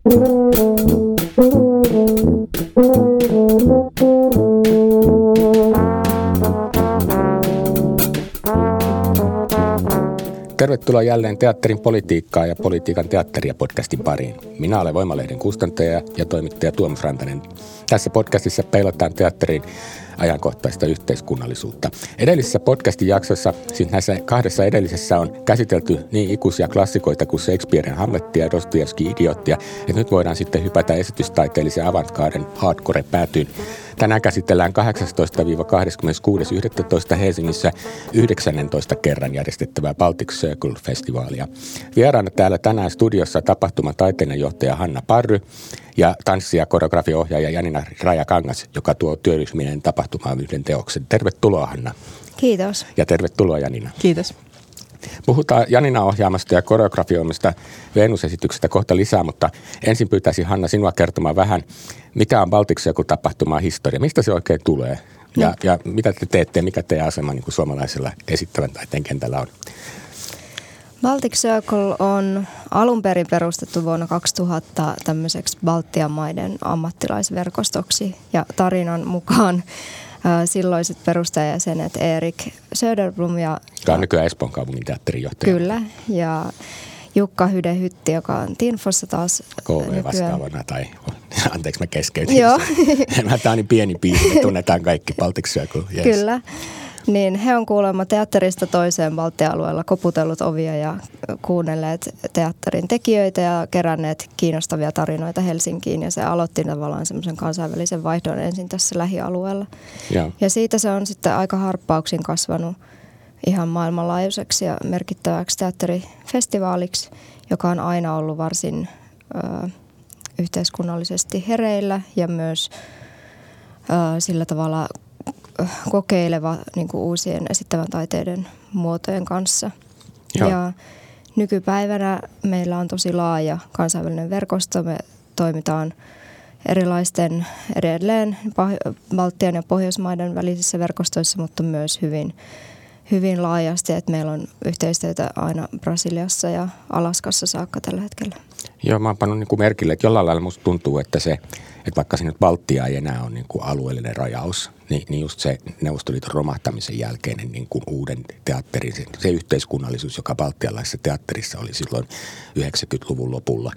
Tervetuloa jälleen Teatterin politiikkaa ja politiikan teatteria podcastin pariin. Minä olen Voimalehden kustantaja ja toimittaja Tuomas Rantanen. Tässä podcastissa peilataan teatterin ajankohtaista yhteiskunnallisuutta. Edellisessä podcastin jaksossa, siis näissä kahdessa edellisessä on käsitelty niin ikuisia klassikoita kuin Shakespearen Hamlettia ja Dostoevsky Idiottia, että nyt voidaan sitten hypätä esitystaiteellisen avantgarden hardcore päätyyn. Tänään käsitellään 18-26.11. Helsingissä 19. kerran järjestettävää Baltic Circle-festivaalia. Vieraana täällä tänään studiossa tapahtuman taiteenjohtaja Hanna Parry ja tanssi- ja koreografiohjaaja Janina Rajakangas, joka tuo työryhmien tapahtumaan yhden teoksen. Tervetuloa Hanna. Kiitos. Ja tervetuloa Janina. Kiitos. Puhutaan Janina ohjaamasta ja koreografioimasta Venus-esityksestä kohta lisää, mutta ensin pyytäisin Hanna sinua kertomaan vähän, mikä on Baltic Circle-tapahtuman historia, mistä se oikein tulee ja, no. ja mitä te teette, mikä teidän asema niin kuin suomalaisella esittävän taiteen kentällä on? Baltic Circle on alun perin perustettu vuonna 2000 tämmöiseksi Baltian maiden ammattilaisverkostoksi ja tarinan mukaan silloiset perustajajäsenet Erik Söderblom ja... Joka on nykyään Espoon kaupungin teatterijohtaja. Kyllä, ja Jukka Hyde Hytti, joka on Tinfossa taas KV vastaavana tai anteeksi mä keskeytin. Joo. Tämä on niin pieni piiri, me tunnetaan kaikki Baltic Circle. Yes. Kyllä. Niin he on kuulemma teatterista toiseen Baltialueella koputellut ovia ja kuunnelleet teatterin tekijöitä ja keränneet kiinnostavia tarinoita Helsinkiin. Ja se aloitti tavallaan semmoisen kansainvälisen vaihdon ensin tässä lähialueella. Ja. ja siitä se on sitten aika harppauksin kasvanut ihan maailmanlaajuiseksi ja merkittäväksi teatterifestivaaliksi, joka on aina ollut varsin ö, yhteiskunnallisesti hereillä ja myös ö, sillä tavalla kokeileva niin kuin uusien esittävän taiteiden muotojen kanssa. Joo. Ja nykypäivänä meillä on tosi laaja kansainvälinen verkosto. Me toimitaan erilaisten edelleen Baltian ja Pohjoismaiden välisissä verkostoissa, mutta myös hyvin, hyvin laajasti. Että meillä on yhteistyötä aina Brasiliassa ja Alaskassa saakka tällä hetkellä. Joo, mä oon pannut niin kuin merkille, että jollain lailla musta tuntuu, että se, että vaikka se nyt Baltia ei enää ole niin kuin alueellinen rajaus, niin, niin just se Neuvostoliiton romahtamisen jälkeinen niin kuin uuden teatterin, se, se yhteiskunnallisuus, joka baltialaisessa teatterissa oli silloin 90-luvun lopulla,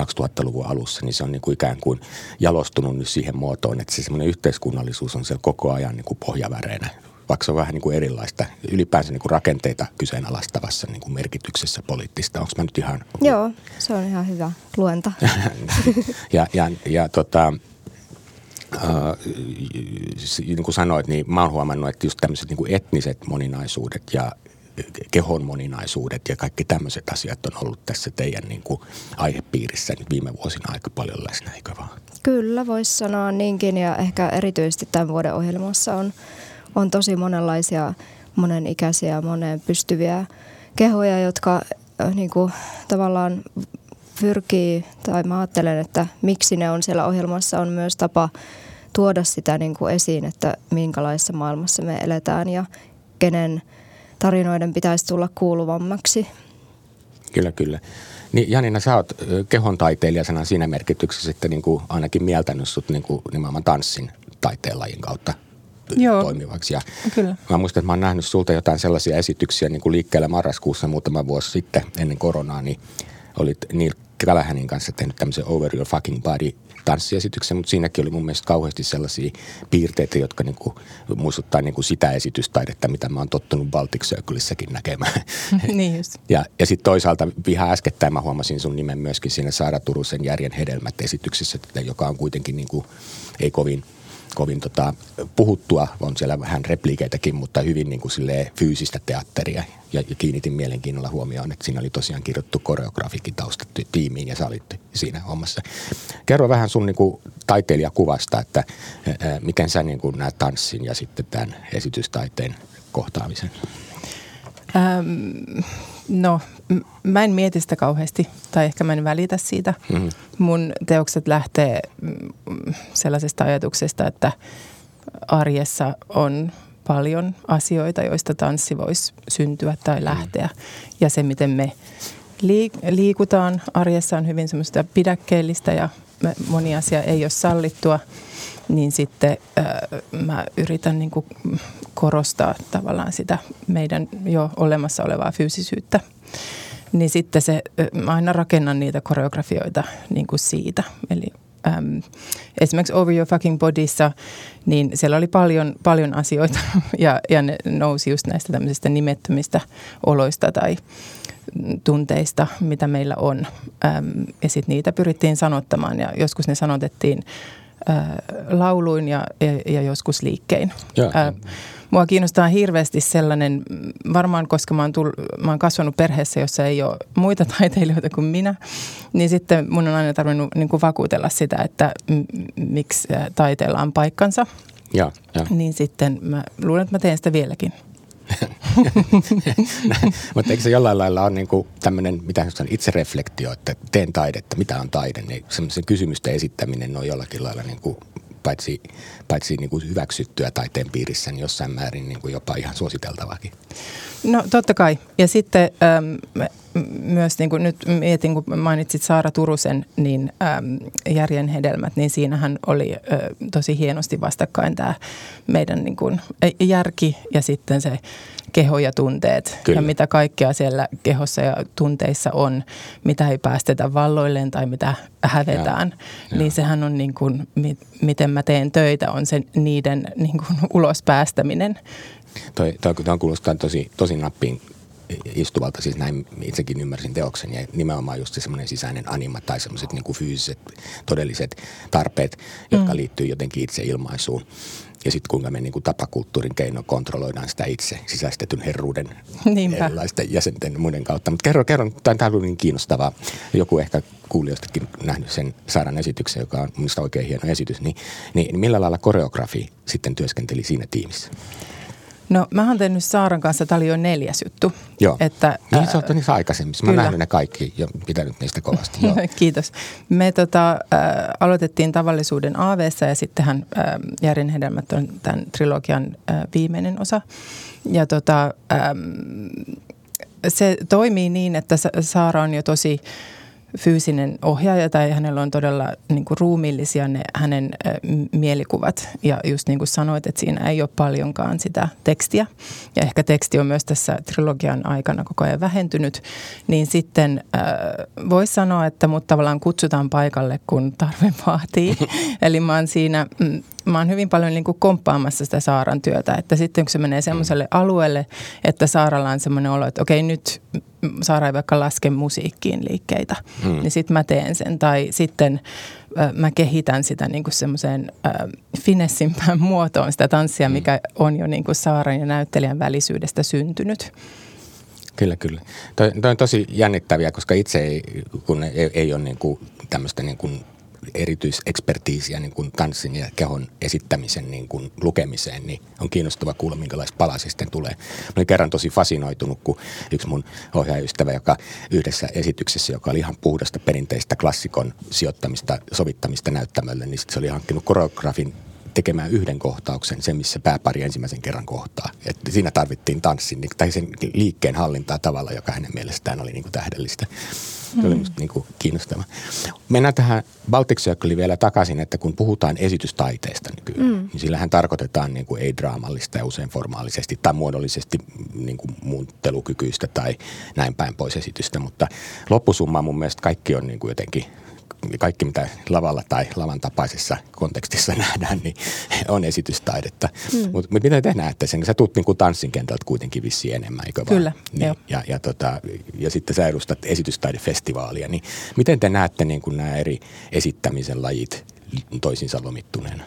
2000-luvun alussa, niin se on niin kuin ikään kuin jalostunut nyt siihen muotoon, että se semmoinen yhteiskunnallisuus on siellä koko ajan niin kuin pohjaväreenä vaikka se on vähän niin kuin erilaista, ylipäänsä niin kuin rakenteita kyseenalaistavassa niin kuin merkityksessä poliittista. Onko mä nyt ihan... Joo, se on ihan hyvä luenta. ja, ja, ja tota, äh, niin kuin sanoit, niin mä oon huomannut, että just tämmöiset niin kuin etniset moninaisuudet ja kehon moninaisuudet ja kaikki tämmöiset asiat on ollut tässä teidän niin kuin aihepiirissä nyt viime vuosina aika paljon läsnä, eikö vaan? Kyllä, voisi sanoa niinkin ja ehkä erityisesti tämän vuoden ohjelmassa on on tosi monenlaisia monenikäisiä, moneen pystyviä kehoja, jotka niin kuin, tavallaan pyrkii, tai mä ajattelen, että miksi ne on siellä ohjelmassa, on myös tapa tuoda sitä niin kuin esiin, että minkälaisessa maailmassa me eletään ja kenen tarinoiden pitäisi tulla kuuluvammaksi. Kyllä, kyllä. Niin Janina, sä oot kehon taiteilijasena siinä merkityksessä, että niin kuin ainakin mieltänyt sut niin kuin nimenomaan tanssin taiteenlajin kautta Joo, toimivaksi. Ja kyllä. Mä muistan, että mä oon nähnyt sulta jotain sellaisia esityksiä niin kuin liikkeellä marraskuussa muutama vuosi sitten ennen koronaa, niin olit Neil Callahanin kanssa tehnyt tämmöisen Over Your Fucking Body tanssiesityksen, mutta siinäkin oli mun mielestä kauheasti sellaisia piirteitä, jotka niin kuin muistuttaa niin kuin sitä esitystaidetta, mitä mä oon tottunut Baltic Circleissäkin näkemään. niin just. Ja, ja sitten toisaalta ihan äskettäin mä huomasin sun nimen myöskin siinä Saara Turusen Järjen hedelmät esityksessä, joka on kuitenkin niin kuin, ei kovin – kovin tota, puhuttua. On siellä vähän repliikeitäkin, mutta hyvin niin kuin fyysistä teatteria. Ja, ja kiinnitin mielenkiinnolla huomioon, että siinä oli tosiaan kirjoittu koreografikin taustat tiimiin ja sä olit siinä hommassa. Kerro vähän sun niin kuin, taiteilijakuvasta, että ää, miten sä niin kuin, näet tanssin ja sitten tämän esitystaiteen kohtaamisen. Ähm, no, mä en mieti sitä kauheasti tai ehkä mä en välitä siitä. Mm-hmm. Mun teokset lähtee sellaisesta ajatuksesta, että arjessa on paljon asioita, joista tanssi voisi syntyä tai mm-hmm. lähteä. Mm. Ja se, miten me liikutaan arjessa on hyvin semmoista pidäkkeellistä ja moni asia ei ole sallittua – niin sitten mä yritän niin kuin korostaa tavallaan sitä meidän jo olemassa olevaa fyysisyyttä. Niin sitten se, mä aina rakennan niitä koreografioita niin kuin siitä. Eli äm, esimerkiksi Over Your Fucking Bodyssa, niin siellä oli paljon, paljon asioita ja, ja ne nousi just näistä tämmöisistä nimettömistä oloista tai tunteista, mitä meillä on. Ja sitten niitä pyrittiin sanottamaan ja joskus ne sanotettiin lauluin ja, ja, ja joskus liikkein. Ja. Mua kiinnostaa hirveästi sellainen, varmaan koska mä oon, tull, mä oon kasvanut perheessä, jossa ei ole muita taiteilijoita kuin minä, niin sitten mun on aina tarvinnut niin kuin vakuutella sitä, että m- miksi taiteella on paikkansa. Ja, ja. Niin sitten mä luulen, että mä teen sitä vieläkin. Mutta eikö se jollain lailla ole niinku tämmöinen, mitä itse itsereflektio, että teen taidetta, mitä on taide, niin semmoisen kysymysten esittäminen on jollakin lailla niinku paitsi, paitsi niin kuin hyväksyttyä taiteen piirissä, niin jossain määrin niin kuin jopa ihan suositeltavaakin. No totta kai. Ja sitten ähm, myös niin kuin nyt mietin, kun mainitsit Saara Turusen, niin ähm, Järjen hedelmät, niin siinähän oli äh, tosi hienosti vastakkain tämä meidän niin kuin, järki ja sitten se keho ja tunteet Kyllä. ja mitä kaikkea siellä kehossa ja tunteissa on, mitä ei päästetä valloilleen tai mitä hävetään, ja, niin ja. sehän on niin kuin, miten mä teen töitä, on se niiden niin kuin ulos päästäminen. Toi, toi, toi kuulostaa tosi, tosi nappiin istuvalta, siis näin itsekin ymmärsin teoksen ja nimenomaan just se semmoinen sisäinen anima tai semmoiset niin fyysiset todelliset tarpeet, jotka mm. liittyy jotenkin itse ilmaisuun. Ja sitten kuinka me niin kuin tapakulttuurin keino kontrolloidaan sitä itse sisäistetyn herruuden Niinpä. erilaisten jäsenten muiden kautta. Mutta kerro, kerro, tämä on niin kiinnostavaa. Joku ehkä kuulijoistakin nähnyt sen Saaran esityksen, joka on mielestäni oikein hieno esitys. Niin, niin millä lailla koreografi sitten työskenteli siinä tiimissä? No mä oon tehnyt Saaran kanssa, tämä oli jo neljäs juttu. Joo, että, niin sä oot niissä aikaisemmissa. Mä oon nähnyt ne kaikki ja pitänyt niistä kovasti. Joo. Kiitos. Me tota, äh, aloitettiin tavallisuuden AVssä ja sittenhän äh, Järin hedelmät on tämän trilogian äh, viimeinen osa. Ja tota, ähm, se toimii niin, että Saara on jo tosi fyysinen ohjaaja tai hänellä on todella niin kuin ruumiillisia ne hänen ä, mielikuvat. Ja just niin kuin sanoit, että siinä ei ole paljonkaan sitä tekstiä. Ja ehkä teksti on myös tässä trilogian aikana koko ajan vähentynyt. Niin sitten voisi sanoa, että mut tavallaan kutsutaan paikalle, kun tarve vaatii. Eli mä oon siinä mm, mä oon hyvin paljon niin kuin komppaamassa sitä Saaran työtä. Että sitten kun se menee semmoiselle alueelle, että Saaralla on semmoinen olo, että okei nyt Saara ei vaikka laske musiikkiin liikkeitä, hmm. niin sitten mä teen sen. Tai sitten äh, mä kehitän sitä niin kuin semmoiseen äh, finessimpään muotoon sitä tanssia, hmm. mikä on jo niin kuin Saaran ja näyttelijän välisyydestä syntynyt. Kyllä, kyllä. Toi, toi on tosi jännittäviä, koska itse ei, kun ei, ei ole niin kuin tämmöistä niin kuin erityisekspertiisiä niin kuin tanssin ja kehon esittämisen niin kuin lukemiseen, niin on kiinnostava kuulla, minkälaista palasi sitten tulee. Mä olin kerran tosi fasinoitunut, kun yksi mun ohjaajaystävä, joka yhdessä esityksessä, joka oli ihan puhdasta perinteistä klassikon sijoittamista, sovittamista näyttämölle, niin se oli hankkinut koreografin tekemään yhden kohtauksen, sen missä pääpari ensimmäisen kerran kohtaa. Et siinä tarvittiin tanssin tai sen liikkeen hallintaa tavalla, joka hänen mielestään oli niin kuin tähdellistä. Se oli musta niin kuin kiinnostava. Mennään tähän Baltic Circle vielä takaisin, että kun puhutaan esitystaiteesta nykyään, mm. niin sillähän tarkoitetaan niin kuin ei-draamallista ja usein formaalisesti tai muodollisesti niin kuin muuntelukykyistä tai näin päin pois esitystä, mutta loppusumma mun mielestä kaikki on niin kuin jotenkin kaikki, mitä lavalla tai lavan tapaisessa kontekstissa nähdään, niin on esitystaidetta. Mm. Mutta mut miten te näette sen? Sä tuut niin tanssin kentältä kuitenkin vissiin enemmän, eikö vaan? Kyllä, niin, ja, ja, tota, ja sitten sä edustat esitystaidefestivaalia. Niin miten te näette niin kuin nämä eri esittämisen lajit toisinsa lomittuneena?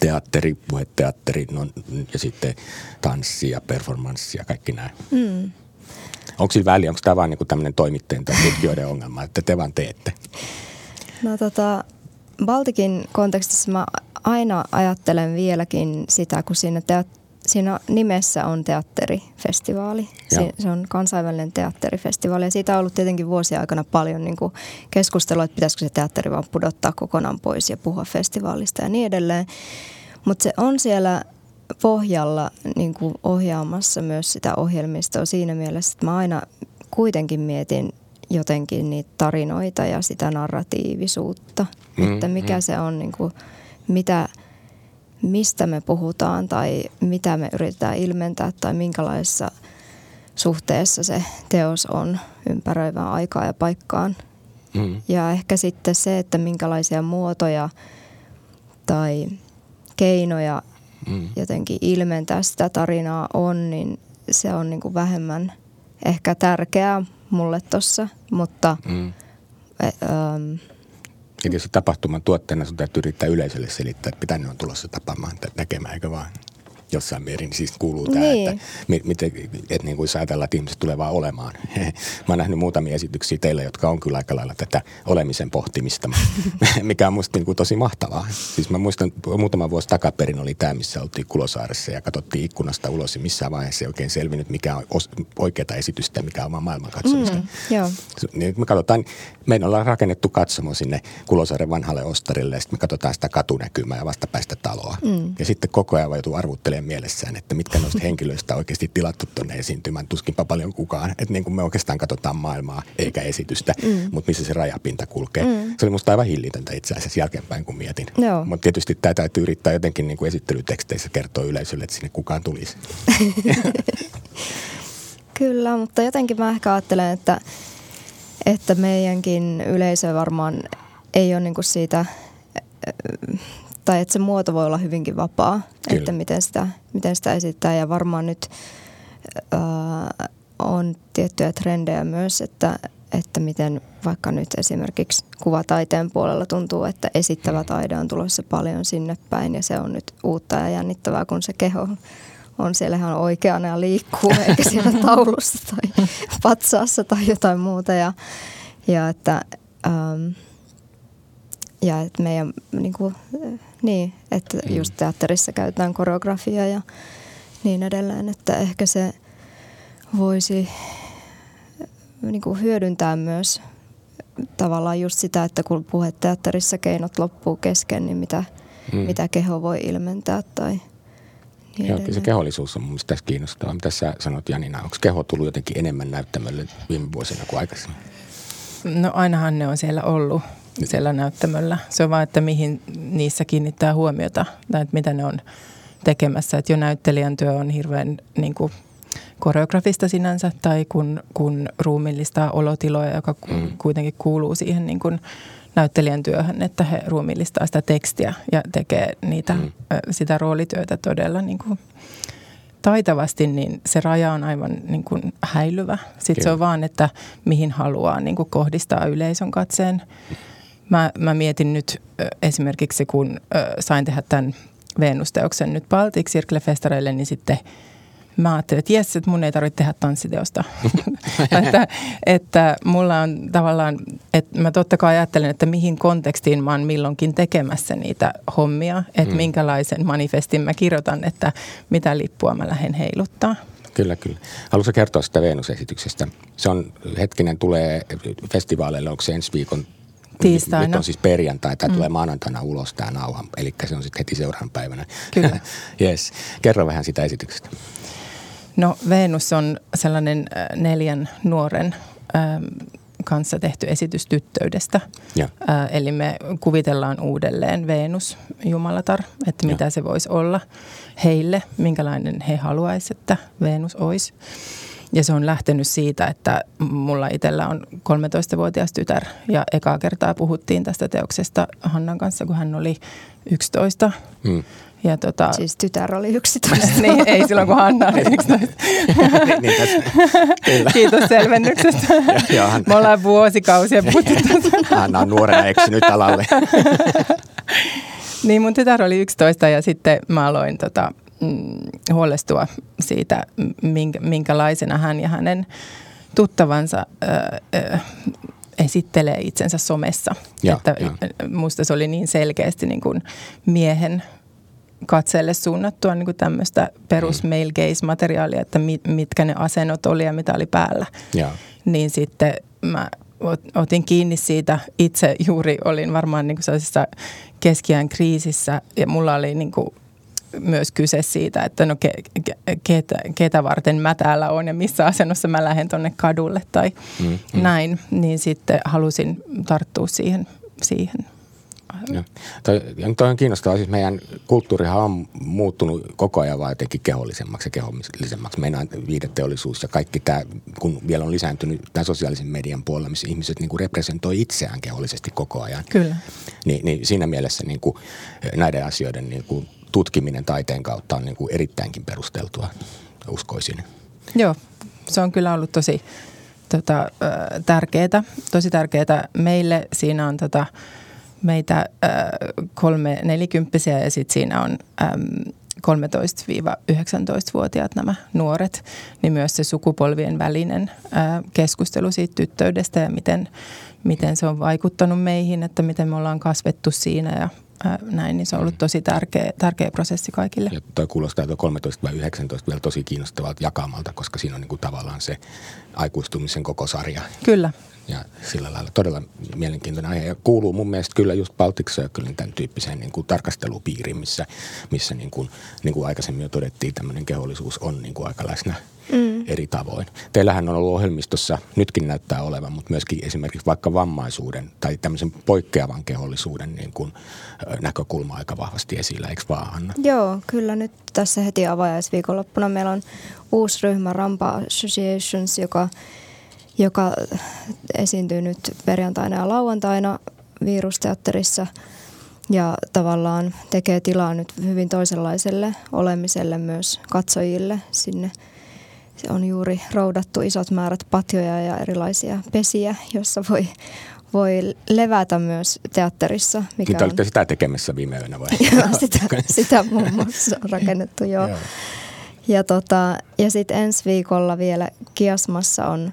teatteri, puheteatteri no, ja sitten tanssi ja performanssi ja kaikki näin. Mm. Onko sillä väliä, onko tämä vain niinku tämmöinen toimittajien tai tutkijoiden ongelma, että te vaan teette? No tota, Baltikin kontekstissa mä aina ajattelen vieläkin sitä, kun siinä, teat- siinä nimessä on teatterifestivaali. Si- se on kansainvälinen teatterifestivaali ja siitä on ollut tietenkin vuosia aikana paljon niin kuin keskustelua, että pitäisikö se teatteri vaan pudottaa kokonaan pois ja puhua festivaalista ja niin edelleen. Mutta se on siellä pohjalla niin kuin ohjaamassa myös sitä ohjelmistoa siinä mielessä, että mä aina kuitenkin mietin jotenkin niitä tarinoita ja sitä narratiivisuutta, mm, että mikä mm. se on, niin kuin, mitä, mistä me puhutaan tai mitä me yritetään ilmentää tai minkälaisessa suhteessa se teos on ympäröivään aikaa ja paikkaan. Mm. Ja ehkä sitten se, että minkälaisia muotoja tai keinoja mm. jotenkin ilmentää sitä tarinaa on, niin se on niin kuin vähemmän ehkä tärkeää mulle tossa, mutta... Mm. Ä, Eli jos tapahtuman tuotteena sun täytyy yrittää yleisölle selittää, että mitä ne on tulossa tapaamaan, näkemään, eikö vaan? Jossain määrin siis kuuluu tämä, niin. että, miten, että niin kuin ajatellaan, että ihmiset tulee vaan olemaan. Mä oon nähnyt muutamia esityksiä teille, jotka on kyllä aika lailla tätä olemisen pohtimista, mikä on musta niin kuin tosi mahtavaa. Siis mä muistan, muutama vuosi takaperin oli tämä, missä oltiin Kulosaaressa ja katsottiin ikkunasta ulos ja missään vaiheessa ei oikein selvinnyt, mikä on oikeata esitystä ja mikä on omaa maailman katsomista. Mm, joo. Niin me katsotaan, meillä ollaan rakennettu katsomo sinne Kulosaaren vanhalle ostarille ja sitten me katsotaan sitä katunäkymää ja vastapäistä taloa. Mm. Ja sitten koko ajan joutuu arvuttelemaan mielessään, että mitkä noista henkilöistä on oikeasti tilattu tuonne esiintymään. Tuskinpa paljon kukaan. Että niin kuin me oikeastaan katsotaan maailmaa eikä esitystä, mm. mutta missä se rajapinta kulkee. Mm. Se oli musta aivan hillitöntä itse asiassa jälkeenpäin, kun mietin. Mutta tietysti tämä täytyy yrittää jotenkin niin kuin esittelyteksteissä kertoa yleisölle, että sinne kukaan tulisi. Kyllä, mutta jotenkin mä ehkä ajattelen, että, että meidänkin yleisö varmaan ei ole niin kuin siitä tai että se muoto voi olla hyvinkin vapaa, Kyllä. että miten sitä, miten sitä esittää. Ja varmaan nyt äh, on tiettyjä trendejä myös, että, että miten vaikka nyt esimerkiksi kuvataiteen puolella tuntuu, että esittävä mm. taide on tulossa paljon sinne päin ja se on nyt uutta ja jännittävää, kun se keho on siellä ihan oikeana ja liikkuu, eikä siellä taulussa tai patsaassa tai jotain muuta. Ja, ja että... Ähm, ja että meidän niin kuin, niin, että mm. just teatterissa käytetään koreografiaa ja niin edelleen, että ehkä se voisi niin kuin hyödyntää myös tavallaan just sitä, että kun teatterissa keinot loppuu kesken, niin mitä, mm. mitä keho voi ilmentää tai niin Joo, se kehollisuus on mun mielestä tässä kiinnostavaa. Mitä sä sanot Janina, onko keho tullut jotenkin enemmän näyttämölle viime vuosina kuin aikaisemmin? No ainahan ne on siellä ollut siellä näyttämöllä. Se on vaan, että mihin niissä kiinnittää huomiota tai että mitä ne on tekemässä. Että jo näyttelijän työ on hirveän niin kuin, koreografista sinänsä tai kun, kun ruumillistaa olotiloja, joka mm. kuitenkin kuuluu siihen niin kuin näyttelijän työhön, että he ruumillistaa sitä tekstiä ja tekee niitä, mm. sitä roolityötä todella niin kuin taitavasti, niin se raja on aivan niin kuin häilyvä. Sitten Kyllä. se on vaan, että mihin haluaa niin kuin kohdistaa yleisön katseen. Mä, mä mietin nyt esimerkiksi, kun sain tehdä tämän Venusteoksen nyt Baltic Circle-festareille, niin sitten mä ajattelin, että jes, että mun ei tarvitse tehdä tanssiteosta. että, että mulla on tavallaan, että mä totta kai ajattelen, että mihin kontekstiin mä oon milloinkin tekemässä niitä hommia, että mm. minkälaisen manifestin mä kirjoitan, että mitä lippua mä lähden heiluttaa. Kyllä, kyllä. Haluatko kertoa sitä Venus-esityksestä? Se on, hetkinen, tulee festivaaleille, onko se ensi viikon Tiistaina. Nyt on siis perjantai, tai mm. tulee maanantaina ulos tämä nauha, eli se on sitten heti seuraavan päivänä. Kyllä. yes. Kerro vähän sitä esityksestä. No Venus on sellainen äh, neljän nuoren ähm, kanssa tehty esitys tyttöydestä. Ja. Äh, eli me kuvitellaan uudelleen Venus, Jumalatar, että mitä ja. se voisi olla heille, minkälainen he haluaisivat, että Venus olisi. Ja se on lähtenyt siitä, että mulla itsellä on 13-vuotias tytär ja ekaa kertaa puhuttiin tästä teoksesta Hannan kanssa, kun hän oli 11. Hmm. Ja tota, siis tytär oli 11. niin, ei silloin kun Hanna oli 11. niin, niin tässä, Kiitos selvennyksestä. ja, ja Me ollaan vuosikausia puhuttu Hanna on nuorena eksynyt alalle. niin mun tytär oli 11 ja sitten mä aloin tota, mm, huolestua siitä, minkä, minkälaisena hän ja hänen tuttavansa ö, ö, esittelee itsensä somessa. Ja, että ja. musta se oli niin selkeästi niin kuin miehen katseelle suunnattua niin tämmöistä perus male gaze-materiaalia, että mit, mitkä ne asennot oli ja mitä oli päällä. Ja. Niin sitten mä otin kiinni siitä. Itse juuri olin varmaan niin kuin sellaisessa keskiään kriisissä ja mulla oli niin kuin myös kyse siitä, että no ke, ke, ketä, ketä varten mä täällä on ja missä asennossa mä lähden tonne kadulle tai mm, mm. näin. Niin sitten halusin tarttua siihen. siihen. Toi on kiinnostavaa. Siis meidän kulttuurihan on muuttunut koko ajan vaan jotenkin kehollisemmaksi ja kehollisemmaksi. Meidän viideteollisuus ja kaikki tämä, kun vielä on lisääntynyt tämän sosiaalisen median puolella, missä ihmiset niin kuin representoi itseään kehollisesti koko ajan. Kyllä. Niin, niin siinä mielessä niin kuin näiden asioiden niin kuin tutkiminen taiteen kautta on niin kuin erittäinkin perusteltua, uskoisin. Joo, se on kyllä ollut tosi tota, tärkeää, tosi tärkeää meille. Siinä on tota, meitä kolme nelikymppisiä ja sitten siinä on äm, 13-19-vuotiaat nämä nuoret, niin myös se sukupolvien välinen keskustelu siitä tyttöydestä ja miten, miten se on vaikuttanut meihin, että miten me ollaan kasvettu siinä ja näin, niin se on ollut tosi tärkeä, tärkeä prosessi kaikille. Ja toi kuulostaa tuo 13 vai 19 vielä tosi kiinnostavalta jakamalta, koska siinä on niin kuin tavallaan se aikuistumisen koko sarja. Kyllä. Ja sillä lailla todella mielenkiintoinen aihe. Ja kuuluu mun mielestä kyllä just Baltic Circlein tämän tyyppiseen niin kuin tarkastelupiiriin, missä, missä niin kuin, niin kuin aikaisemmin jo todettiin, tämmöinen kehollisuus on niin kuin aika läsnä mm. eri tavoin. Teillähän on ollut ohjelmistossa, nytkin näyttää olevan, mutta myöskin esimerkiksi vaikka vammaisuuden tai tämmöisen poikkeavan kehollisuuden niin kuin, näkökulma aika vahvasti esillä, eikö vaan Anna? Joo, kyllä nyt tässä heti avajaisviikonloppuna meillä on uusi ryhmä Rampa Associations, joka, joka esiintyy nyt perjantaina ja lauantaina virusteatterissa ja tavallaan tekee tilaa nyt hyvin toisenlaiselle olemiselle myös katsojille sinne – se on juuri roudattu isot määrät patjoja ja erilaisia pesiä, jossa voi, voi levätä myös teatterissa. Mikä Mitä olitte sitä tekemässä viime yönä vai? sitä, sitä muun muassa on rakennettu, joo. joo. Ja, tota, ja sitten ensi viikolla vielä Kiasmassa on,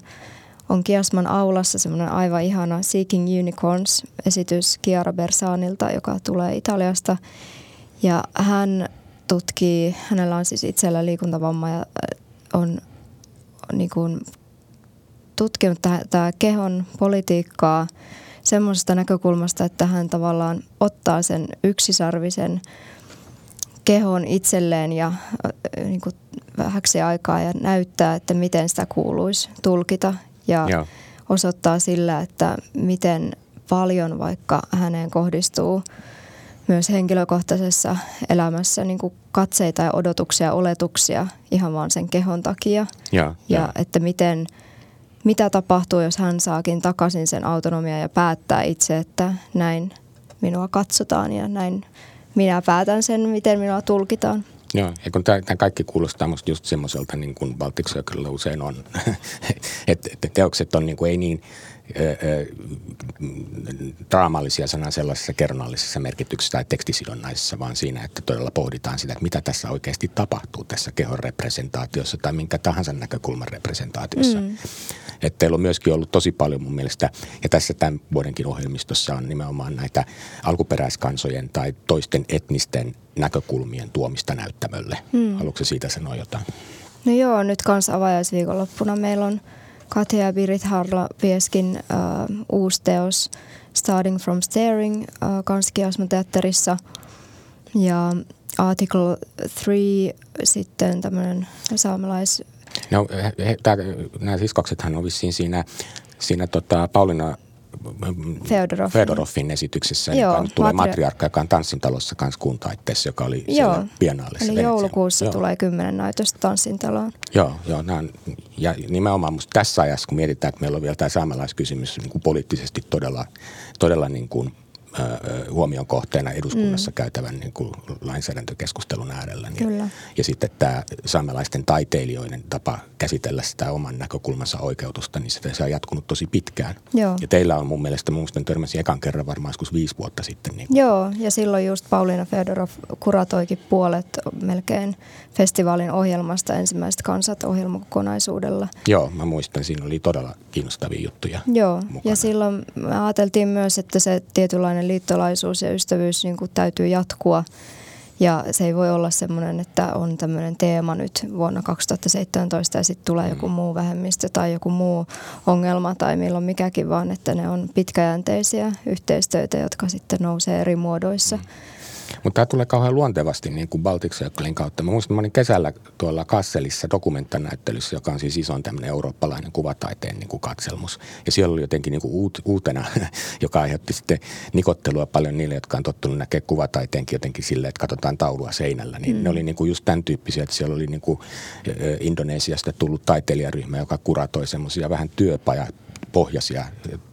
on Kiasman aulassa semmoinen aivan ihana Seeking Unicorns-esitys Chiara Bersanilta, joka tulee Italiasta. Ja hän tutkii, hänellä on siis itsellä liikuntavamma ja on niin kuin tutkinut tämä kehon politiikkaa semmoisesta näkökulmasta, että hän tavallaan ottaa sen yksisarvisen kehon itselleen ja niin kuin vähäksi aikaa ja näyttää, että miten sitä kuuluisi tulkita ja Joo. osoittaa sillä, että miten paljon vaikka häneen kohdistuu myös henkilökohtaisessa elämässä niin kuin katseita ja odotuksia, oletuksia ihan vaan sen kehon takia. Ja, ja, ja. että miten, mitä tapahtuu, jos hän saakin takaisin sen autonomia ja päättää itse, että näin minua katsotaan ja näin minä päätän sen, miten minua tulkitaan. Joo, ja kun tämä kaikki kuulostaa musta just semmoiselta, niin kuin Baltic usein on, että teokset on niin kuin ei niin draamallisia sanan sellaisessa kerronnallisessa merkityksessä tai tekstisidonnaisessa, vaan siinä, että todella pohditaan sitä, että mitä tässä oikeasti tapahtuu tässä kehon representaatiossa tai minkä tahansa näkökulman representaatiossa. Mm. Että teillä on myöskin ollut tosi paljon mun mielestä, ja tässä tämän vuodenkin ohjelmistossa on nimenomaan näitä alkuperäiskansojen tai toisten etnisten näkökulmien tuomista näyttämölle. Mm. Haluatko siitä sanoa jotain? No joo, nyt kanssa avajaisviikonloppuna meillä on – Katja ja Birit Harla Vieskin uh, uusi teos Starting from Staring uh, Kanskiasman teatterissa. Ja Article 3 sitten tämmöinen saamelais... No, he, he, tää, nämä siskoksethan on vissiin siinä, siinä tota, Paulina Feodoroffin, Feodoroffin esityksessä, Joo, joka tulee matri- matriarkka, joka on tanssintalossa kanssa kuntaitteessa, joka oli Joo. biennaalissa. Eli joulukuussa Joo. tulee kymmenen näytöstä tanssintaloon. Joo, joo nämä on, ja nimenomaan musta tässä ajassa, kun mietitään, että meillä on vielä tämä saamelaiskysymys niin kuin poliittisesti todella, todella niin kuin huomion kohteena eduskunnassa mm. käytävän niin kuin lainsäädäntökeskustelun äärellä. Niin, Kyllä. Ja sitten tämä saamelaisten taiteilijoiden tapa käsitellä sitä oman näkökulmansa oikeutusta, niin se, se on jatkunut tosi pitkään. Joo. Ja teillä on mun mielestä, mun mielestä törmäsin ekan kerran varmaan joskus viisi vuotta sitten. Niin Joo, ja silloin just Pauliina Fedorov kuratoikin puolet melkein festivaalin ohjelmasta ensimmäiset kansat ohjelmakokonaisuudella. Joo, mä muistan, siinä oli todella kiinnostavia juttuja Joo, mukana. ja silloin me ajateltiin myös, että se tietynlainen liittolaisuus ja ystävyys niin kuin täytyy jatkua. Ja se ei voi olla semmoinen, että on tämmöinen teema nyt vuonna 2017 ja sitten tulee joku muu vähemmistö tai joku muu ongelma tai milloin mikäkin, vaan että ne on pitkäjänteisiä yhteistyötä, jotka sitten nousee eri muodoissa. Mutta tämä tulee kauhean luontevasti niin kuin Baltic Circlein kautta. Mä muistan, mä olin kesällä tuolla Kasselissa dokumenttanäyttelyssä, joka on siis isoin tämmöinen eurooppalainen kuvataiteen niin kuin katselmus. Ja siellä oli jotenkin niin kuin uut, uutena, joka aiheutti sitten nikottelua paljon niille, jotka on tottunut näkemään kuvataiteenkin jotenkin silleen, että katsotaan taulua seinällä. Niin mm. ne oli niin kuin just tämän tyyppisiä, että siellä oli niin kuin Indonesiasta tullut taiteilijaryhmä, joka kuratoi semmoisia vähän työpaja pohjaisia.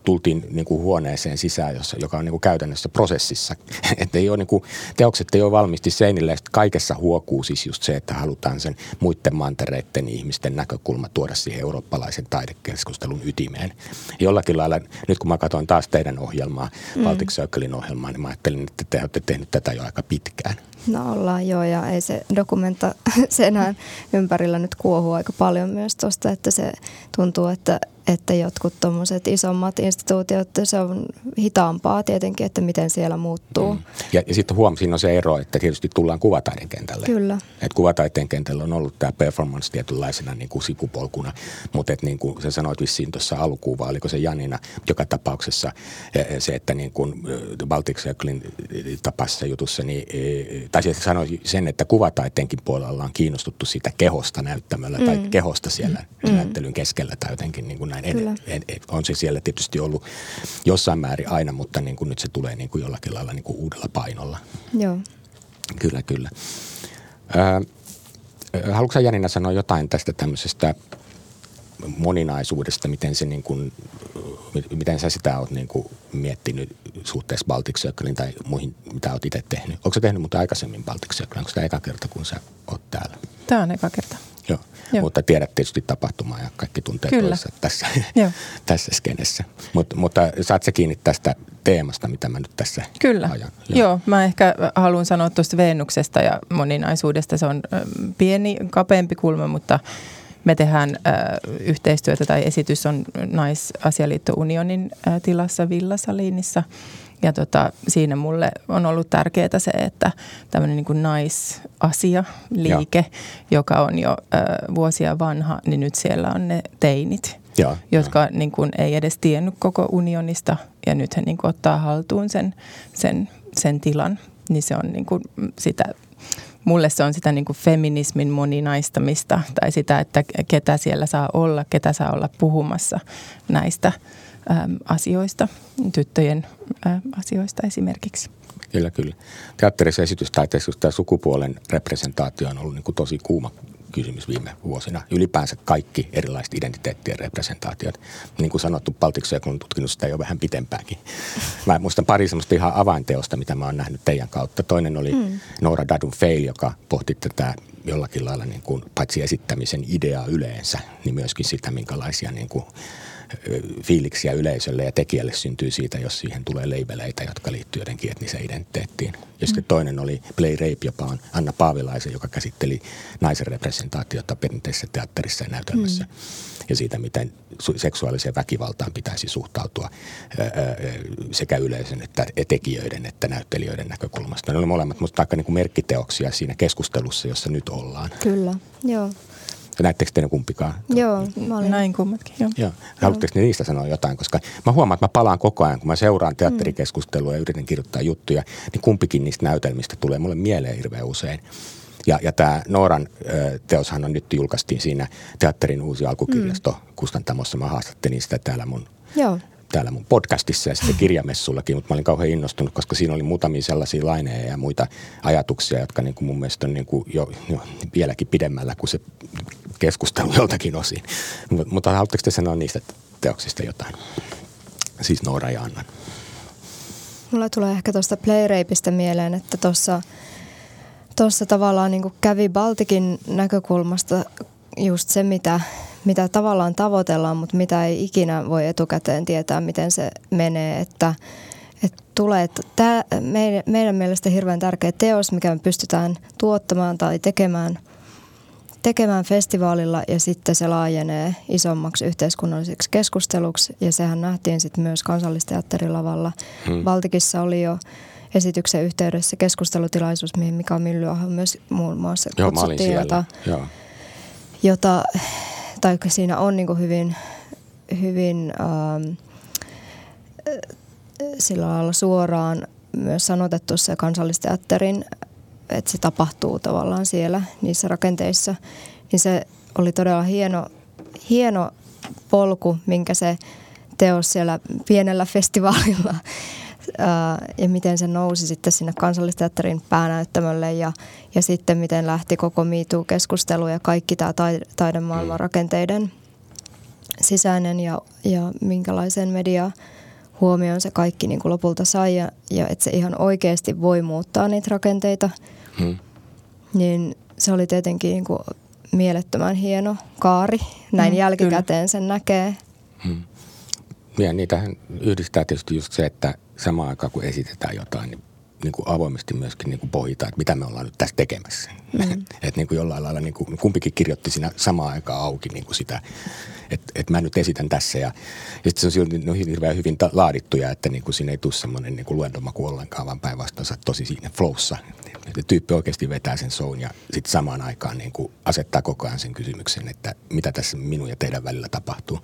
Tultiin niin kuin huoneeseen sisään, jossa, joka on niin kuin käytännössä prosessissa. että ei ole niin kuin, teokset ei ole valmisti seinillä ja kaikessa huokuu siis just se, että halutaan sen muiden mantereiden ihmisten näkökulma tuoda siihen eurooppalaisen taidekeskustelun ytimeen. Jollakin lailla, nyt kun mä katsoin taas teidän ohjelmaa, mm. Baltic Circlein ohjelmaa, niin mä ajattelin, että te olette tehnyt tätä jo aika pitkään. No ollaan joo ja ei se dokumenta senään ympärillä nyt kuohu aika paljon myös tuosta, että se tuntuu, että, että jotkut tuommoiset isommat instituutiot, se on hitaampaa tietenkin, että miten siellä muuttuu. Mm. Ja, ja sitten huomasin on se ero, että tietysti tullaan kuvataiteen kentälle. Kyllä. Et kuvataiteen kentällä on ollut tämä performance tietynlaisena niin kuin sipupolkuna, mutta et niin kuin sä sanoit vissiin tuossa alkuun, vai oliko se Janina, joka tapauksessa se, että niin kuin Baltic Circlein tapassa jutussa, niin, tai siis sanoi sen, että kuvataiteenkin puolella on kiinnostuttu siitä kehosta näyttämällä mm. tai kehosta siellä mm. näyttelyn keskellä tai jotenkin niin kuin näin. En, en, en, on se siellä tietysti ollut jossain määrin aina, mutta niin kuin nyt se tulee niin kuin jollakin lailla niin kuin uudella painolla. Joo. Kyllä, kyllä. Öö, haluatko Janina sanoa jotain tästä tämmöisestä moninaisuudesta, miten, se niin kuin, miten sä sitä oot niin kuin miettinyt suhteessa Baltic Circlein tai muihin, mitä oot itse tehnyt? Onko sä tehnyt mutta aikaisemmin Baltic Circle? Onko tämä eka kerta, kun sä oot täällä? Tämä on eka kerta. Joo, mutta tiedät tietysti tapahtumaa ja kaikki tuntee Kyllä. tässä, tässä skenessä. Mut, mutta saat sä kiinni tästä teemasta, mitä mä nyt tässä Kyllä. ajan? Joo. Joo, mä ehkä haluan sanoa tuosta Venuksesta ja moninaisuudesta. Se on pieni, kapeampi kulma, mutta me tehdään äh, yhteistyötä tai esitys on Naisasialiitto Unionin äh, tilassa Villasaliinissa. Ja tota, siinä mulle on ollut tärkeää se, että tämmöinen niin naisasia, liike, ja. joka on jo äh, vuosia vanha, niin nyt siellä on ne teinit, ja, jotka ja. Niin kuin, ei edes tiennyt koko unionista ja nyt he niin kuin, ottaa haltuun sen, sen, sen tilan. Niin se on niin kuin, sitä mulle se on sitä niin kuin feminismin moninaistamista tai sitä, että ketä siellä saa olla, ketä saa olla puhumassa näistä asioista, tyttöjen asioista esimerkiksi. Kyllä, kyllä. Teatterissa esitystaiteessa tämä sukupuolen representaatio on ollut niin kuin tosi kuuma kysymys viime vuosina. Ylipäänsä kaikki erilaiset identiteettien representaatiot. Niin kuin sanottu, Baltic Circle tutkinut sitä jo vähän pitempäänkin. Mä muistan pari semmoista ihan avainteosta, mitä mä oon nähnyt teidän kautta. Toinen oli mm. Nora Dadun Fail, joka pohti tätä jollakin lailla niin kuin, paitsi esittämisen ideaa yleensä, niin myöskin sitä, minkälaisia niin kuin, fiiliksiä yleisölle ja tekijälle syntyy siitä, jos siihen tulee leibeleitä, jotka liittyy jotenkin etniseen identiteettiin. Ja sitten mm. toinen oli Play Rape, joka on Anna Paavilaisen, joka käsitteli naisen representaatiota perinteisessä teatterissa ja näytelmässä. Mm. Ja siitä, miten seksuaaliseen väkivaltaan pitäisi suhtautua sekä yleisön että tekijöiden että näyttelijöiden näkökulmasta. Ne oli molemmat mutta aika niin kuin merkkiteoksia siinä keskustelussa, jossa nyt ollaan. Kyllä, joo. Näittekö te ne kumpikaan? Joo, mä olin. Näin kummatkin, joo. joo. Haluatteko ne niistä sanoa jotain? Koska mä huomaan, että mä palaan koko ajan, kun mä seuraan teatterikeskustelua ja yritän kirjoittaa juttuja, niin kumpikin niistä näytelmistä tulee mulle mieleen hirveän usein. Ja, ja tämä Nooran ö, teoshan on nyt julkaistiin siinä teatterin uusi alkukirjasto mm. kustantamossa. Mä haastattelin sitä täällä mun Joo täällä mun podcastissa ja sitten kirjamessullakin, mutta mä olin kauhean innostunut, koska siinä oli muutamia sellaisia laineja ja muita ajatuksia, jotka niin kuin mun mielestä on niin kuin jo, jo vieläkin pidemmällä kuin se keskustelu joltakin osin. Mut, mutta haluatteko te sanoa niistä teoksista jotain? Siis Noora ja Annan. Mulla tulee ehkä tuosta Playrapeista mieleen, että tuossa tossa tavallaan niin kävi Baltikin näkökulmasta just se, mitä, mitä tavallaan tavoitellaan, mutta mitä ei ikinä voi etukäteen tietää, miten se menee. Että, että tulee, että tämä meidän, meidän mielestä hirveän tärkeä teos, mikä me pystytään tuottamaan tai tekemään, tekemään festivaalilla ja sitten se laajenee isommaksi yhteiskunnalliseksi keskusteluksi ja sehän nähtiin sitten myös kansallisteatterilavalla. Hmm. Baltikissa oli jo esityksen yhteydessä keskustelutilaisuus, mihin Mika Myllyaho myös muun muassa Joo, kutsuttiin, jota, Joo. jota, tai siinä on niin hyvin, hyvin ähm, sillä lailla suoraan myös sanotettu se kansallisteatterin, että se tapahtuu tavallaan siellä niissä rakenteissa, niin se oli todella hieno, hieno polku, minkä se teos siellä pienellä festivaalilla ja miten se nousi sitten sinne kansallisteatterin päänäyttämölle ja, ja sitten miten lähti koko MeToo-keskustelu ja kaikki tämä taidemaailman mm. rakenteiden sisäinen ja, ja minkälaisen media huomioon se kaikki niin kuin lopulta sai ja, ja että se ihan oikeasti voi muuttaa niitä rakenteita, hmm. niin se oli tietenkin niin kuin mielettömän hieno kaari. Näin hmm, jälkikäteen kyllä. sen näkee. Hmm. Ja niitähän yhdistää tietysti just se, että samaan aikaan kun esitetään jotain, niin, niin kuin avoimesti myöskin niin kuin pohditaan, että mitä me ollaan nyt tässä tekemässä. Mm. että niin kuin jollain lailla niin kuin, kumpikin kirjoitti siinä samaan aikaan auki niin kuin sitä, että, että mä nyt esitän tässä. Ja, ja sitten se on silti no, hirveän hyvin ta- laadittuja, että niin kuin siinä ei tule semmoinen niin kuin luentomaku ollenkaan, vaan päinvastoin tosi siinä flowssa. Että tyyppi oikeasti vetää sen shown ja sitten samaan aikaan niin kuin asettaa koko ajan sen kysymyksen, että mitä tässä minun ja teidän välillä tapahtuu.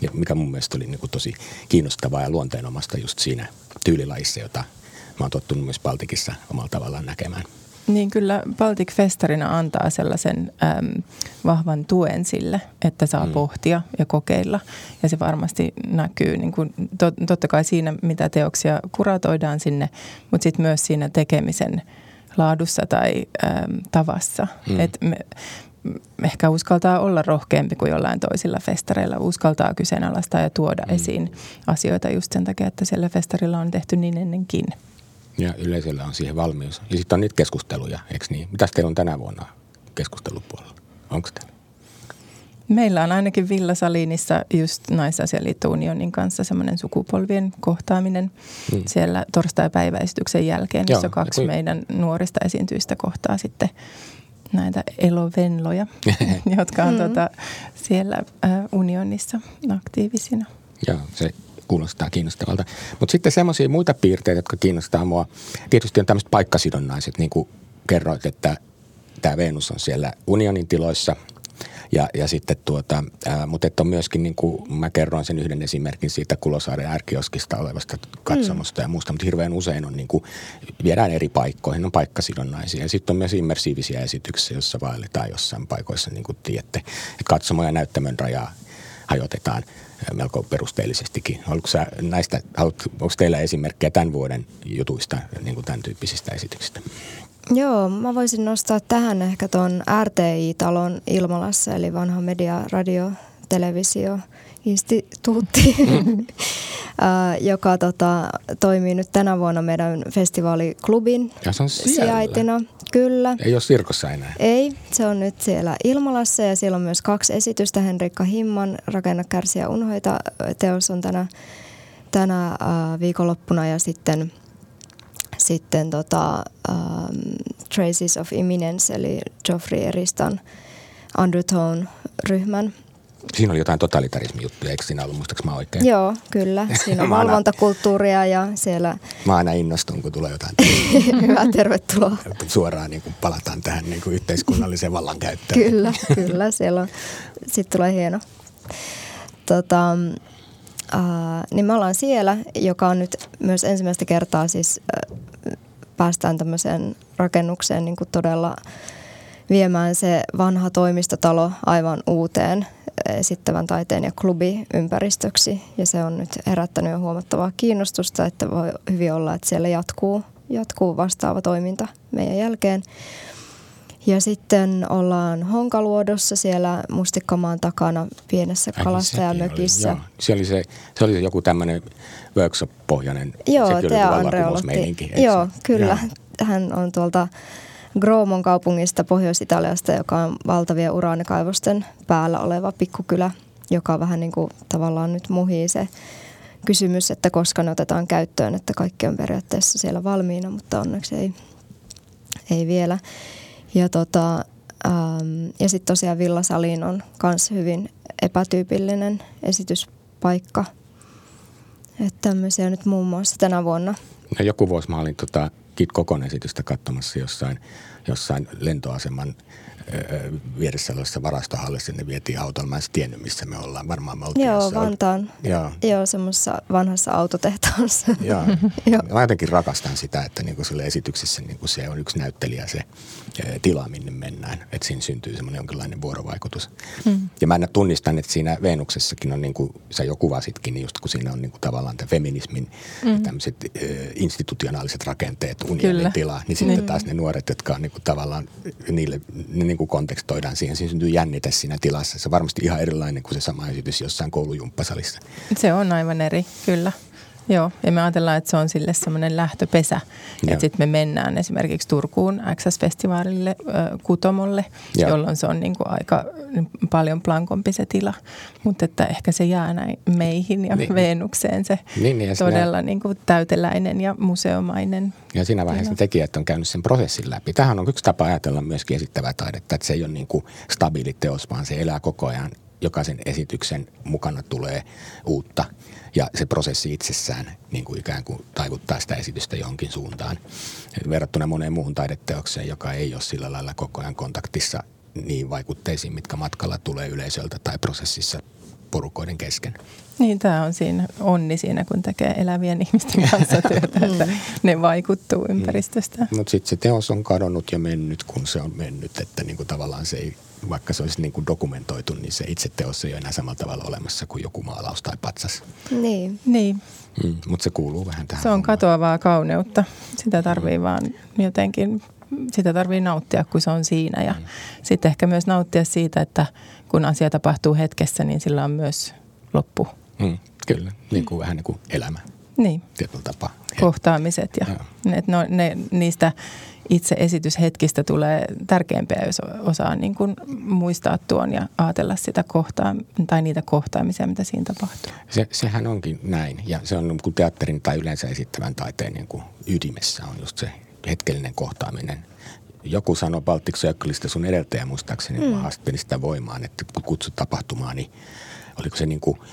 Ja mikä mun mielestä oli niin kuin tosi kiinnostavaa ja luonteenomasta just siinä tyylilajissa, jota mä oon tottunut myös Baltikissa omalla tavallaan näkemään. Niin kyllä Baltic Festarina antaa sellaisen äm, vahvan tuen sille, että saa mm. pohtia ja kokeilla. Ja se varmasti näkyy niin kuin, tot, totta kai siinä, mitä teoksia kuratoidaan sinne, mutta sitten myös siinä tekemisen laadussa tai äm, tavassa. Mm. Et me, ehkä uskaltaa olla rohkeampi kuin jollain toisilla festareilla. Uskaltaa kyseenalaistaa ja tuoda mm. esiin asioita just sen takia, että siellä festarilla on tehty niin ennenkin. Ja yleisöllä on siihen valmius. Ja sitten on niitä keskusteluja, eikö niin? Mitäs teillä on tänä vuonna keskustelupuolella? Onko teillä? Meillä on ainakin Villa Salinissa just Naisasialiitto Unionin kanssa semmoinen sukupolvien kohtaaminen mm. siellä torstai-päiväesityksen jälkeen, jossa Joo, kaksi kui... meidän nuorista esiintyistä kohtaa sitten näitä elovenloja, jotka on mm. tuota, siellä äh, unionissa aktiivisina. Joo, se kuulostaa kiinnostavalta. Mutta sitten semmoisia muita piirteitä, jotka kiinnostaa mua. Tietysti on tämmöiset paikkasidonnaiset, niin kuin kerroit, että tämä Venus on siellä unionin tiloissa – ja, ja sitten tuota, ää, mutta että on myöskin, niin kuin mä kerroin sen yhden esimerkin siitä Kulosaaren ärkioskista olevasta katsomosta mm. ja muusta, mutta hirveän usein on niin kuin, viedään eri paikkoihin, on paikkasidonnaisia. Ja sitten on myös immersiivisiä esityksiä, joissa vaelletaan jossain paikoissa, niin kuin tiedätte, että katsomo ja näyttämön rajaa hajotetaan melko perusteellisestikin. Oliko sä näistä, onko teillä esimerkkejä tämän vuoden jutuista, niin kuin tämän tyyppisistä esityksistä? Joo, mä voisin nostaa tähän ehkä tuon RTI-talon Ilmalassa, eli vanha media, radio, televisio, instituutti, mm. joka tota, toimii nyt tänä vuonna meidän festivaaliklubin ja se on sijaitina. Kyllä. Ei ole sirkossa enää. Ei, se on nyt siellä Ilmalassa ja siellä on myös kaksi esitystä. Henrikka Himman, Rakenna, kärsiä, unhoita. Teos on tänä, tänä uh, viikonloppuna ja sitten – sitten tota, um, Traces of Imminence, eli Geoffrey Eristan Undertone-ryhmän. Siinä oli jotain totalitarismi-juttuja, eikö siinä ollut, mä oikein? Joo, kyllä. Siinä on valvontakulttuuria ja siellä... Mä aina innostun, kun tulee jotain. Hyvä, tervetuloa. Suoraan niin kuin palataan tähän niin kuin yhteiskunnalliseen vallankäyttöön. kyllä, kyllä. Siellä on, sitten tulee hieno. Tota, Niin me ollaan siellä, joka on nyt myös ensimmäistä kertaa siis päästään tämmöiseen rakennukseen niin kuin todella viemään se vanha toimistotalo aivan uuteen esittävän taiteen ja klubiympäristöksi. Ja se on nyt herättänyt jo huomattavaa kiinnostusta, että voi hyvin olla, että siellä jatkuu, jatkuu vastaava toiminta meidän jälkeen. Ja sitten ollaan Honkaluodossa siellä Mustikkamaan takana pienessä kalastajamökissä. Joo, se oli, se, se oli se joku tämmöinen workshop-pohjainen. Joo, se Tea Andre aloitti. Joo, kyllä. Joo. Hän on tuolta Gromon kaupungista Pohjois-Italiasta, joka on valtavien uraanikaivosten päällä oleva pikkukylä, joka vähän niin kuin tavallaan nyt muhii se kysymys, että koska ne otetaan käyttöön, että kaikki on periaatteessa siellä valmiina, mutta onneksi ei, ei vielä. Ja, tota, ähm, ja sitten tosiaan Villasaliin on myös hyvin epätyypillinen esityspaikka. Että tämmöisiä nyt muun muassa tänä vuonna. No joku vuosi mä olin tota Kit Kokon esitystä katsomassa jossain, jossain lentoaseman – vieressä olevassa varastohallissa, ne vietiin autolla. Mä en tiennyt, missä me ollaan. Varmaan me oltiin Joo, Vantaan. Joo, Joo semmoisessa vanhassa autotehtaassa. Joo. Joo. Mä jotenkin rakastan sitä, että niinku sille esityksessä niinku se on yksi näyttelijä se tila, minne mennään. Että siinä syntyy semmoinen jonkinlainen vuorovaikutus. Mm. Ja mä tunnistan, että siinä Venuksessakin on, niin kuin sä jo kuvasitkin, niin just kun siinä on niinku tavallaan tämä feminismin mm. tämmöiset äh, institutionaaliset rakenteet, unionin tila, niin sitten mm. taas ne nuoret, jotka on niinku tavallaan niille, ne niin kuin kontekstoidaan siihen. Siinä syntyy jännite siinä tilassa. Se on varmasti ihan erilainen kuin se sama esitys jossain koulujumppasalissa. Se on aivan eri, kyllä. Joo, ja me ajatellaan, että se on sille semmoinen lähtöpesä. Joo. Että sitten me mennään esimerkiksi Turkuun XS-festivaalille, äh, Kutomolle, Joo. jolloin se on niin kuin aika paljon plankompi se tila. Mutta että ehkä se jää näin meihin ja niin. Veenukseen se niin, niin, todella niin kuin täyteläinen ja museomainen. Ja siinä vaiheessa tekijät on käynyt sen prosessin läpi. Tähän on yksi tapa ajatella myöskin esittävää taidetta, että se ei ole niin kuin stabiili teos, vaan se elää koko ajan jokaisen esityksen mukana tulee uutta ja se prosessi itsessään niin kuin ikään kuin taivuttaa sitä esitystä johonkin suuntaan. Verrattuna moneen muuhun taideteokseen, joka ei ole sillä lailla koko ajan kontaktissa niin vaikutteisiin, mitkä matkalla tulee yleisöltä tai prosessissa porukoiden kesken. Niin, tämä on siinä onni siinä, kun tekee elävien ihmisten kanssa työtä, että mm. ne vaikuttuu ympäristöstä. Mm. Mutta sitten se teos on kadonnut ja mennyt, kun se on mennyt, että niinku tavallaan se ei vaikka se olisi niin kuin dokumentoitu, niin se itse teos ei ole enää samalla tavalla olemassa kuin joku maalaus tai patsas. Niin. niin. Mm, mutta se kuuluu vähän tähän. Se on katoavaa kauneutta. Sitä tarvii mm. vaan jotenkin, sitä tarvii nauttia, kun se on siinä. Ja mm. sitten ehkä myös nauttia siitä, että kun asia tapahtuu hetkessä, niin sillä on myös loppu. Mm, kyllä, niin kuin mm. vähän niin kuin elämä. Niin. Tietyllä tapaa. Kohtaamiset ja ne, no, ne, niistä itse esityshetkistä tulee tärkeämpiä, jos osaa niin kuin muistaa tuon ja ajatella sitä kohtaa tai niitä kohtaamisia, mitä siinä tapahtuu. Se, sehän onkin näin ja se on niin kuin teatterin tai yleensä esittävän taiteen niin kuin ydimessä on just se hetkellinen kohtaaminen. Joku sanoi Baltic Circleista sun edeltäjä muistaakseni, mm. haastatteli sitä voimaan, että kun kutsut tapahtumaan, niin oliko se niin kuin –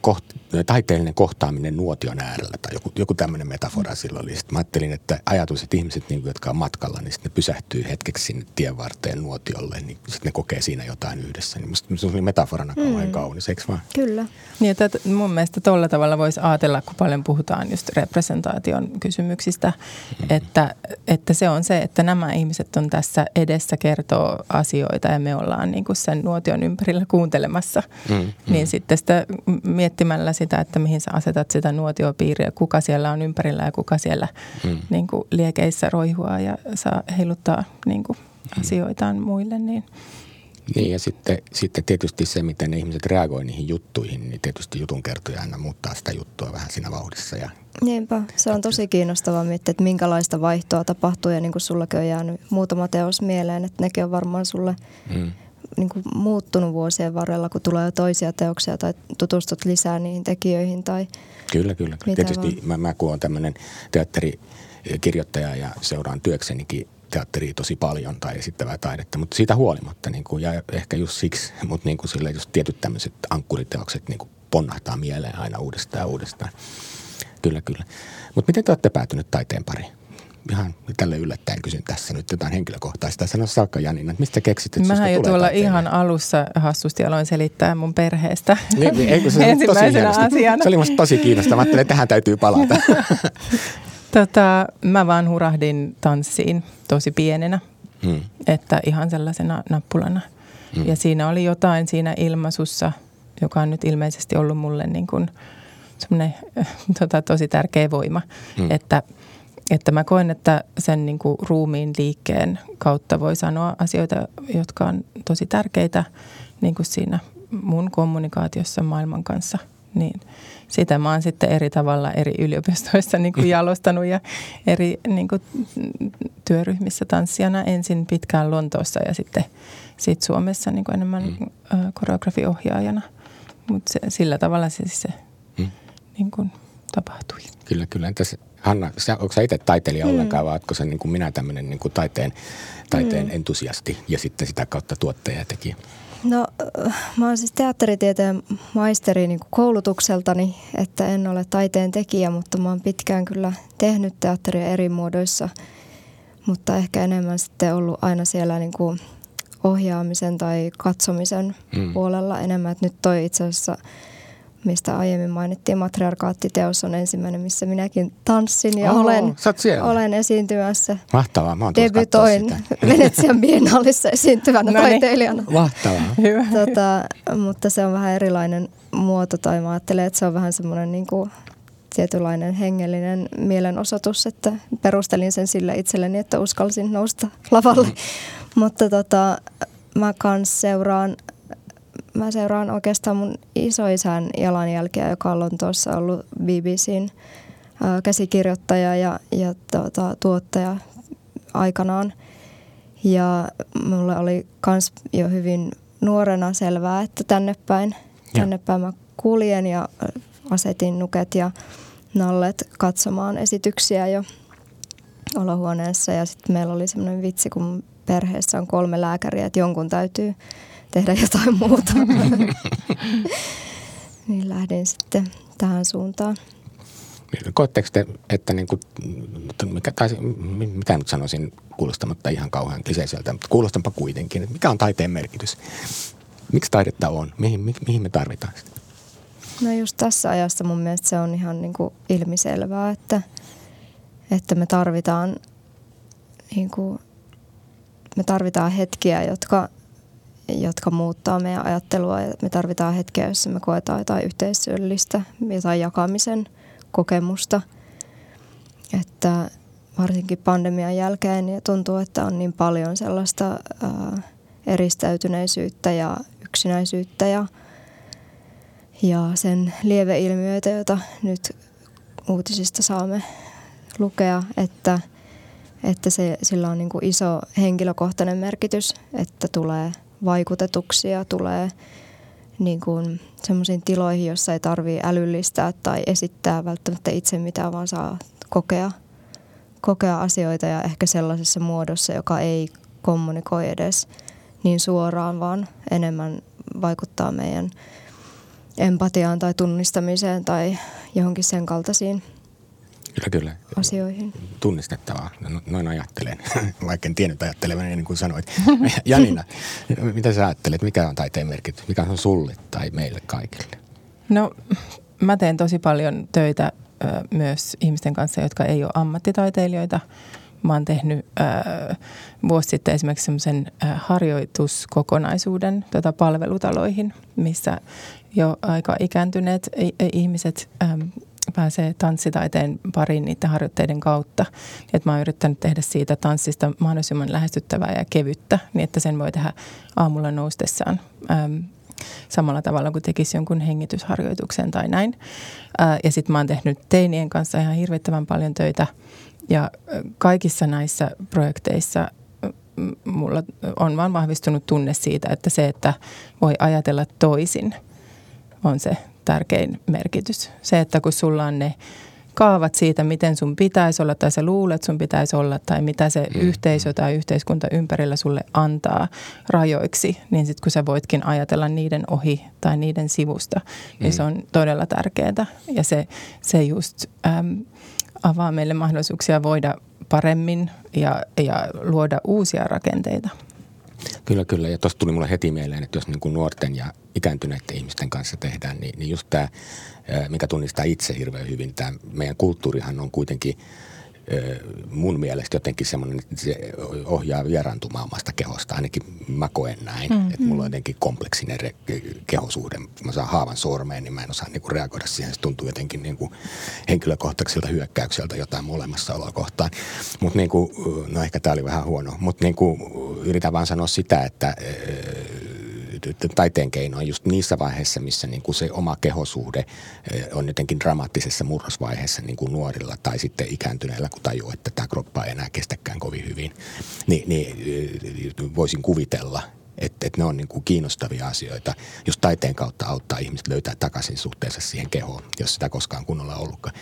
koht, taiteellinen kohtaaminen nuotion äärellä tai joku, joku tämmöinen metafora silloin oli. Sitten mä ajattelin, että ajatus, että ihmiset, niin kuin, jotka on matkalla, niin sitten ne pysähtyy hetkeksi sinne tien varteen nuotiolle, niin sitten ne kokee siinä jotain yhdessä. Niin musta se oli metaforana kauhean mm. kaunis, eikö vaan? Kyllä. Niin, että mun mielestä tuolla tavalla voisi ajatella, kun paljon puhutaan just representaation kysymyksistä, mm. että, että se on se, että nämä ihmiset on tässä edessä kertoo asioita ja me ollaan niin kuin sen nuotion ympärillä kuuntelemassa. Mm. Mm. Niin sitten sitä miettimällä sitä, että mihin sä asetat sitä nuotiopiiriä, kuka siellä on ympärillä ja kuka siellä mm. niin kuin liekeissä roihua ja saa heiluttaa niin kuin mm. asioitaan muille. Niin. Niin ja sitten, sitten tietysti se, miten ne ihmiset reagoivat niihin juttuihin, niin tietysti jutun kertoja aina muuttaa sitä juttua vähän siinä vauhdissa. Ja, Niinpä, se on tosi kiinnostavaa miettiä, että minkälaista vaihtoa tapahtuu ja niin kuin sullakin on jäänyt muutama teos mieleen, että nekin on varmaan sulle mm niin kuin muuttunut vuosien varrella, kun tulee toisia teoksia tai tutustut lisää niihin tekijöihin? Tai kyllä, kyllä. Tietysti mä, mä kun olen tämmöinen teatterikirjoittaja ja seuraan työksenikin teatteria tosi paljon tai esittävää taidetta, mutta siitä huolimatta niin kuin, ja ehkä just siksi, mutta niin kuin sille just tietyt tämmöiset ankkuriteokset niin kuin ponnahtaa mieleen aina uudestaan ja uudestaan. Kyllä, kyllä. Mutta miten te olette päätynyt taiteen pariin? Ihan tälle yllättäen kysyn tässä nyt jotain henkilökohtaista. Sano Saakka Janina, että mistä keksit, että Mä jo tuolla ihan alussa hassusti aloin selittää mun perheestä. Niin, niin eikö se tosi asiana. Se oli musta tosi kiinnostavaa. Mä ajattelin, että tähän täytyy palata. tota, mä vaan hurahdin tanssiin tosi pienenä. Hmm. Että ihan sellaisena nappulana. Hmm. Ja siinä oli jotain siinä ilmaisussa, joka on nyt ilmeisesti ollut mulle niin kuin semmoinen tota, tosi tärkeä voima. Hmm. Että – että mä koen, että sen niin kuin ruumiin liikkeen kautta voi sanoa asioita, jotka on tosi tärkeitä niin kuin siinä mun kommunikaatiossa maailman kanssa. Niin sitä mä oon sitten eri tavalla eri yliopistoissa niin kuin jalostanut ja eri niin kuin, työryhmissä tanssijana ensin pitkään Lontoossa ja sitten sit Suomessa niin kuin enemmän mm. koreografiohjaajana. Mutta sillä tavalla se, se mm. niin kuin, tapahtui. Kyllä, kyllä. Entäs Hanna, sä, onko sä itse taiteilija mm. ollenkaan vai oletko sä niin kuin minä tämmöinen niin kuin taiteen, taiteen mm. entusiasti ja sitten sitä kautta tuottaja ja tekijä? No mä oon siis teatteritieteen maisteri niin koulutukseltani, että en ole taiteen tekijä, mutta mä oon pitkään kyllä tehnyt teatteria eri muodoissa, mutta ehkä enemmän sitten ollut aina siellä niin kuin ohjaamisen tai katsomisen mm. puolella enemmän. Että nyt toi itse asiassa – mistä aiemmin mainittiin, matriarkaattiteos on ensimmäinen, missä minäkin tanssin ja Oho, olen, olen esiintymässä. Mahtavaa, mä oon Debytoin Venetsian biennaalissa esiintyvänä no niin. taiteilijana. Mahtavaa. Hyvä. Tota, mutta se on vähän erilainen muoto tai mä ajattelen, että se on vähän semmoinen niin kuin tietynlainen hengellinen mielenosoitus, että perustelin sen sille itselleni, että uskalsin nousta lavalle. Mm. Mutta tota, mä kans seuraan mä seuraan oikeastaan mun isoisän jalanjälkeä, joka on Lontoossa ollut BBCn käsikirjoittaja ja, ja tuota, tuottaja aikanaan. Ja mulle oli kans jo hyvin nuorena selvää, että tänne päin, tänne päin mä kuljen ja asetin nuket ja nallet katsomaan esityksiä jo olohuoneessa. Ja sitten meillä oli semmoinen vitsi, kun perheessä on kolme lääkäriä, että jonkun täytyy tehdä jotain muuta. niin lähdin sitten tähän suuntaan. Koetteko te, että niin kuin, mikä, tai, mitä nyt sanoisin kuulostamatta ihan kauhean kliseiseltä, mutta kuulostanpa kuitenkin, että mikä on taiteen merkitys? Miksi taidetta on? Mihin, mi, mihin me tarvitaan sitä? No just tässä ajassa mun mielestä se on ihan niin kuin ilmiselvää, että, että me tarvitaan niin kuin, me tarvitaan hetkiä, jotka jotka muuttaa meidän ajattelua. Ja me tarvitaan hetkeä, jossa me koetaan jotain yhteisöllistä, jotain jakamisen kokemusta. Että varsinkin pandemian jälkeen niin tuntuu, että on niin paljon sellaista ää, eristäytyneisyyttä ja yksinäisyyttä ja, ja sen lieveilmiöitä, joita nyt uutisista saamme lukea, että, että se, sillä on niin kuin iso henkilökohtainen merkitys, että tulee – vaikutetuksia, tulee niin kuin semmoisiin tiloihin, jossa ei tarvitse älyllistää tai esittää välttämättä itse mitään, vaan saa kokea, kokea asioita ja ehkä sellaisessa muodossa, joka ei kommunikoi edes niin suoraan, vaan enemmän vaikuttaa meidän empatiaan tai tunnistamiseen tai johonkin sen kaltaisiin Kyllä, kyllä. asioihin. Tunnistettavaa. No, no, noin ajattelen, vaikka en tiennyt ajattelevan niin kuin sanoit. Janina, mitä sä ajattelet? Mikä on taiteen merkitys? Mikä on sulle tai meille kaikille? No mä teen tosi paljon töitä ö, myös ihmisten kanssa, jotka ei ole ammattitaiteilijoita. Mä oon tehnyt ö, vuosi sitten esimerkiksi semmoisen harjoituskokonaisuuden tota palvelutaloihin, missä jo aika ikääntyneet ihmiset ö, pääsee tanssitaiteen pariin niiden harjoitteiden kautta. Että mä oon yrittänyt tehdä siitä tanssista mahdollisimman lähestyttävää ja kevyttä, niin että sen voi tehdä aamulla noustessaan äm, samalla tavalla kuin tekisi jonkun hengitysharjoituksen tai näin. Ää, ja sitten mä oon tehnyt teinien kanssa ihan hirvittävän paljon töitä ja kaikissa näissä projekteissa mulla on vaan vahvistunut tunne siitä, että se, että voi ajatella toisin, on se tärkein merkitys. Se, että kun sulla on ne kaavat siitä, miten sun pitäisi olla tai sä luulet sun pitäisi olla tai mitä se mm. yhteisö tai yhteiskunta ympärillä sulle antaa rajoiksi, niin sitten kun sä voitkin ajatella niiden ohi tai niiden sivusta, niin mm. niin se on todella tärkeää ja se, se just äm, avaa meille mahdollisuuksia voida paremmin ja, ja luoda uusia rakenteita. Kyllä, kyllä. Ja tuosta tuli mulle heti mieleen, että jos niin kuin nuorten ja ikääntyneiden ihmisten kanssa tehdään, niin, niin just tämä, mikä tunnistaa itse hirveän hyvin, tämä meidän kulttuurihan on kuitenkin mun mielestä jotenkin semmoinen, että se ohjaa vieraantumaan omasta kehosta. Ainakin mä koen näin, mm, että mulla on jotenkin kompleksinen re- kehosuhde. Mä saan haavan sormeen, niin mä en osaa niinku reagoida siihen. Se tuntuu jotenkin niinku henkilökohtaiselta hyökkäykseltä jotain olemassaoloa kohtaan. Mutta niinku, no ehkä tämä oli vähän huono, mutta niinku, yritän vaan sanoa sitä, että taiteen keinoin just niissä vaiheissa, missä niin kuin se oma kehosuhde eh, on jotenkin dramaattisessa murrosvaiheessa niin kuin nuorilla tai sitten ikääntyneillä, kun tajuu, että tämä kroppa ei enää kestäkään kovin hyvin, niin, niin eh, voisin kuvitella, että, että ne on niin kuin kiinnostavia asioita, jos taiteen kautta auttaa ihmiset löytää takaisin suhteessa siihen kehoon, jos sitä koskaan kunnolla ollutkaan.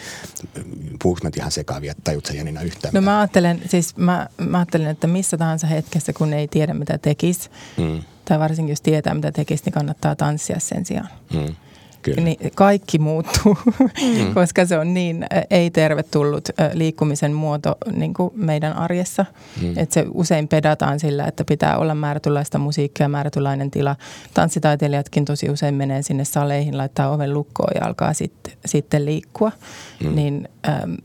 Puhuuko mä ihan sekaavia, tajut sä Janina yhtään? No mä ajattelen, siis mä, mä ajattelen, että missä tahansa hetkessä, kun ei tiedä mitä tekisi, mm tai varsinkin jos tietää, mitä tekisi, niin kannattaa tanssia sen sijaan. Mm. Kyllä. Niin kaikki muuttuu, mm. koska se on niin ei-tervetullut liikkumisen muoto niin kuin meidän arjessa. Mm. Että se usein pedataan sillä, että pitää olla määrätynlaista musiikkia, määrätynlainen tila. Tanssitaiteilijatkin tosi usein menee sinne saleihin, laittaa oven lukkoon ja alkaa sitten, sitten liikkua. Mm. Niin,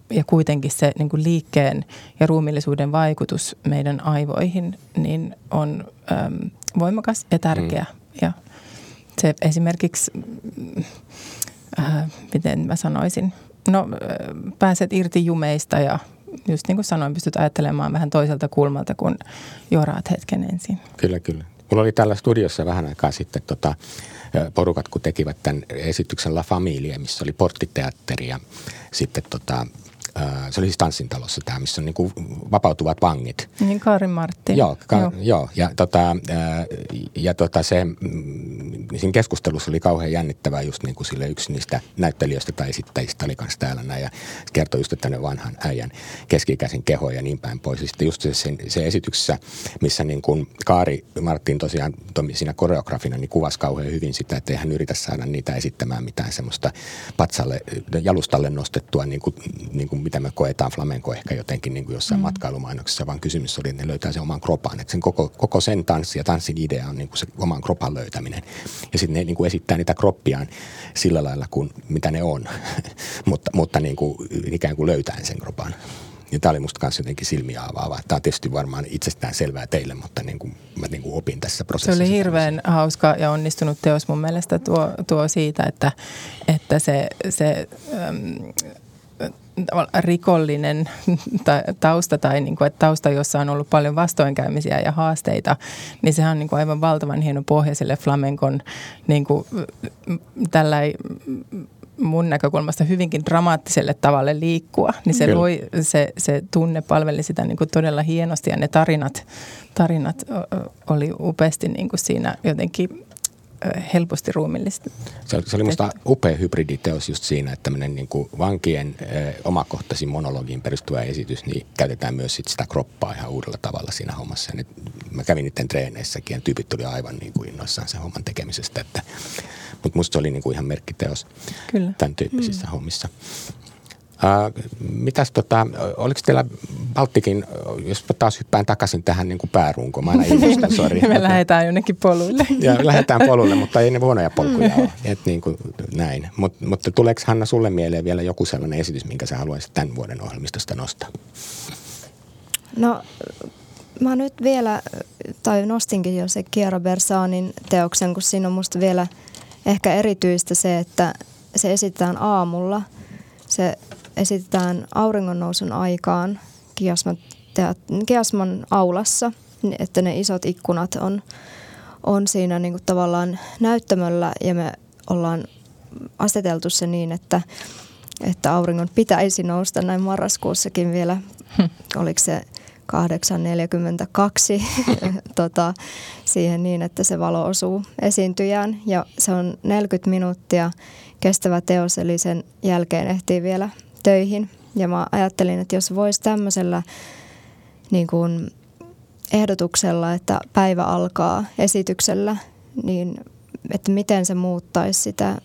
ja kuitenkin se niin kuin liikkeen ja ruumillisuuden vaikutus meidän aivoihin niin on voimakas ja tärkeä. Mm. Ja se esimerkiksi, äh, miten mä sanoisin, no äh, pääset irti jumeista ja just niin kuin sanoin, pystyt ajattelemaan vähän toiselta kulmalta, kun joraat hetken ensin. Kyllä, kyllä. Mulla oli täällä studiossa vähän aikaa sitten tota, porukat, kun tekivät tämän esityksen La Familia, missä oli porttiteatteri ja sitten tota, se oli siis tanssintalossa tämä, missä on niin kuin vapautuvat vangit. Niin Karin Martti. Joo, ka- joo. joo. ja, tota, ja tota se, mm, siinä keskustelussa oli kauhean jännittävää just niin kuin sille yksi niistä näyttelijöistä tai esittäjistä oli kanssa täällä näin ja kertoi just, että ne vanhan äijän keski-ikäisen keho ja niin päin pois. Ja sitten just se, se esityksessä, missä niin kuin Kaari Martin tosiaan toimi siinä koreografina, niin kuvasi kauhean hyvin sitä, että ei hän yritä saada niitä esittämään mitään semmoista patsalle, jalustalle nostettua niin kuin, niin kuin mitä me koetaan flamenko ehkä jotenkin niin kuin jossain mm. matkailumainoksessa, vaan kysymys oli, että ne löytää sen oman kropan. Että sen koko, koko sen tanssi ja tanssin idea on niin kuin se oman kropan löytäminen. Ja sitten ne niin kuin esittää niitä kroppiaan sillä lailla kuin mitä ne on, mutta, mutta niin kuin, ikään kuin löytäen sen kropan. Ja tämä oli musta kanssa jotenkin silmiä avaavaa. Tämä on tietysti varmaan itsestään selvää teille, mutta niin kuin, mä niin kuin opin tässä prosessissa. Se oli hirveän hauska ja onnistunut teos mun mielestä tuo, tuo siitä, että, että se, se äm, rikollinen tausta tai niin kuin, että tausta, jossa on ollut paljon vastoinkäymisiä ja haasteita, niin sehän on niin kuin aivan valtavan hieno pohja sille flamenkon niin kuin, tällä mun näkökulmasta hyvinkin dramaattiselle tavalle liikkua, niin se, loi, se, se tunne palveli sitä niin kuin todella hienosti ja ne tarinat, tarinat oli upeasti niin kuin siinä jotenkin helposti ruumillista. Se, se oli minusta upea hybriditeos just siinä, että tämmöinen niin kuin vankien eh, omakohtaisiin monologiin perustuva esitys, niin käytetään myös sit sitä kroppaa ihan uudella tavalla siinä hommassa. Ja nyt, mä kävin niiden treeneissäkin ja tyypit tuli aivan niin kuin innoissaan sen homman tekemisestä, että, mutta musta se oli niin kuin ihan merkkiteos Kyllä. tämän tyyppisissä mm. hommissa. Äh, mitäs tota, oliko teillä Baltikin, jos taas hyppään takaisin tähän niin kuin pääruunkoon, mä aina innostun, sori. Me lähdetään jonnekin poluille. ja lähdetään poluille, mutta ei ne huonoja polkuja ole, et niin kuin näin. Mut, mutta tuleeko Hanna sulle mieleen vielä joku sellainen esitys, minkä sä haluaisit tämän vuoden ohjelmistosta nostaa? No mä nyt vielä, tai nostinkin jo se Kiera Bersaanin teoksen, kun siinä on musta vielä ehkä erityistä se, että se esitetään aamulla. Se esitetään auringonnousun aikaan Kiasman, Kiasman aulassa, että ne isot ikkunat on, on siinä niin kuin tavallaan näyttämöllä ja me ollaan aseteltu se niin, että, että auringon pitäisi nousta näin marraskuussakin vielä, hmm. oliko se 8.42 tota, siihen niin, että se valo osuu esiintyjään. Ja se on 40 minuuttia kestävä teos, eli sen jälkeen ehtii vielä töihin. Ja mä ajattelin, että jos voisi tämmöisellä niin kuin ehdotuksella, että päivä alkaa esityksellä, niin että miten se muuttaisi sitä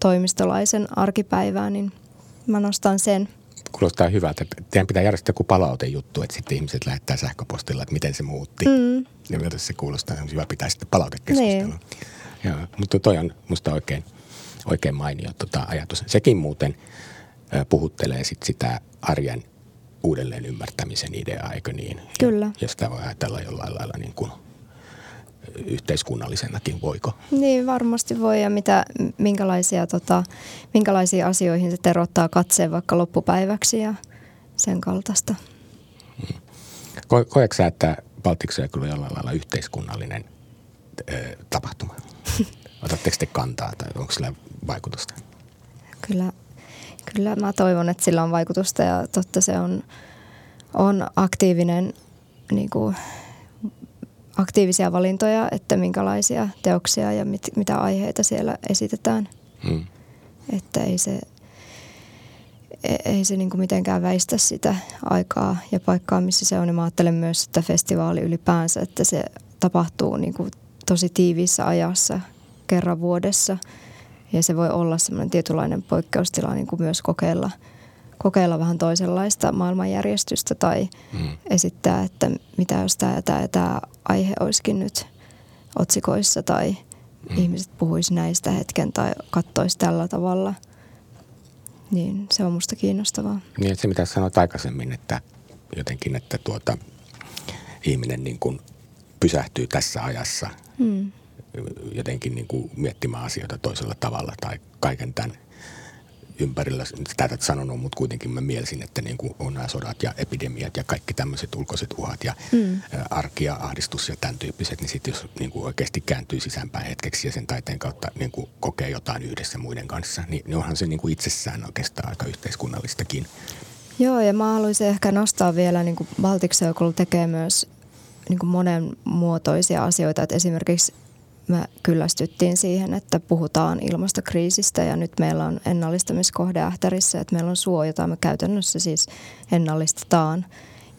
toimistolaisen arkipäivää, niin mä nostan sen. Kuulostaa hyvältä. Teidän pitää järjestää joku palautejuttu, että sitten ihmiset lähettää sähköpostilla, että miten se muutti. Mm. Ja miltä se kuulostaa. On hyvä pitää sitten palautekeskustelua. Niin. Joo, mutta toi on musta oikein, oikein mainio tota ajatus. Sekin muuten – puhuttelee sit sitä arjen uudelleen ymmärtämisen idea, eikö niin? Kyllä. Ja, sitä voi ajatella jollain lailla niin kuin yhteiskunnallisenakin, voiko? Niin, varmasti voi ja mitä, minkälaisia, tota, minkälaisiin asioihin se terottaa katseen vaikka loppupäiväksi ja sen kaltaista. Ko- koetko sä, että Baltic on jollain lailla yhteiskunnallinen ö, tapahtuma? Otatteko te kantaa tai onko sillä vaikutusta? Kyllä, kyllä mä toivon, että sillä on vaikutusta ja totta se on, on aktiivinen, niin kuin, aktiivisia valintoja, että minkälaisia teoksia ja mit, mitä aiheita siellä esitetään. Hmm. Että ei se, e, ei se niin kuin mitenkään väistä sitä aikaa ja paikkaa, missä se on. Ja mä ajattelen myös, että festivaali ylipäänsä, että se tapahtuu niin kuin tosi tiiviissä ajassa kerran vuodessa. Ja se voi olla semmoinen tietynlainen poikkeustila niin kuin myös kokeilla, kokeilla vähän toisenlaista maailmanjärjestystä tai mm. esittää, että mitä jos tämä, tämä, tämä aihe olisikin nyt otsikoissa tai mm. ihmiset puhuisi näistä hetken tai kattoisi tällä tavalla. Niin se on musta kiinnostavaa. Niin, että se mitä sanoit aikaisemmin, että jotenkin, että tuota, ihminen niin kuin pysähtyy tässä ajassa mm. Jotenkin niin kuin miettimään asioita toisella tavalla tai kaiken tämän ympärillä. Tätä sanonut, mutta kuitenkin mä mielisin, että niin kuin on nämä sodat ja epidemiat ja kaikki tämmöiset ulkoiset uhat ja mm. arki ja ahdistus ja tämän tyyppiset, niin sitten jos niin kuin oikeasti kääntyy sisäänpäin hetkeksi ja sen taiteen kautta niin kuin kokee jotain yhdessä muiden kanssa, niin, niin onhan se niin kuin itsessään oikeastaan aika yhteiskunnallistakin. Joo, ja mä haluaisin ehkä nostaa vielä, niin kuin Baltic Circle tekee myös niin kuin monenmuotoisia asioita. Että esimerkiksi me kyllästyttiin siihen, että puhutaan ilmastokriisistä ja nyt meillä on ennallistamiskohde Ähtärissä, että meillä on suo, jota me käytännössä siis ennallistetaan.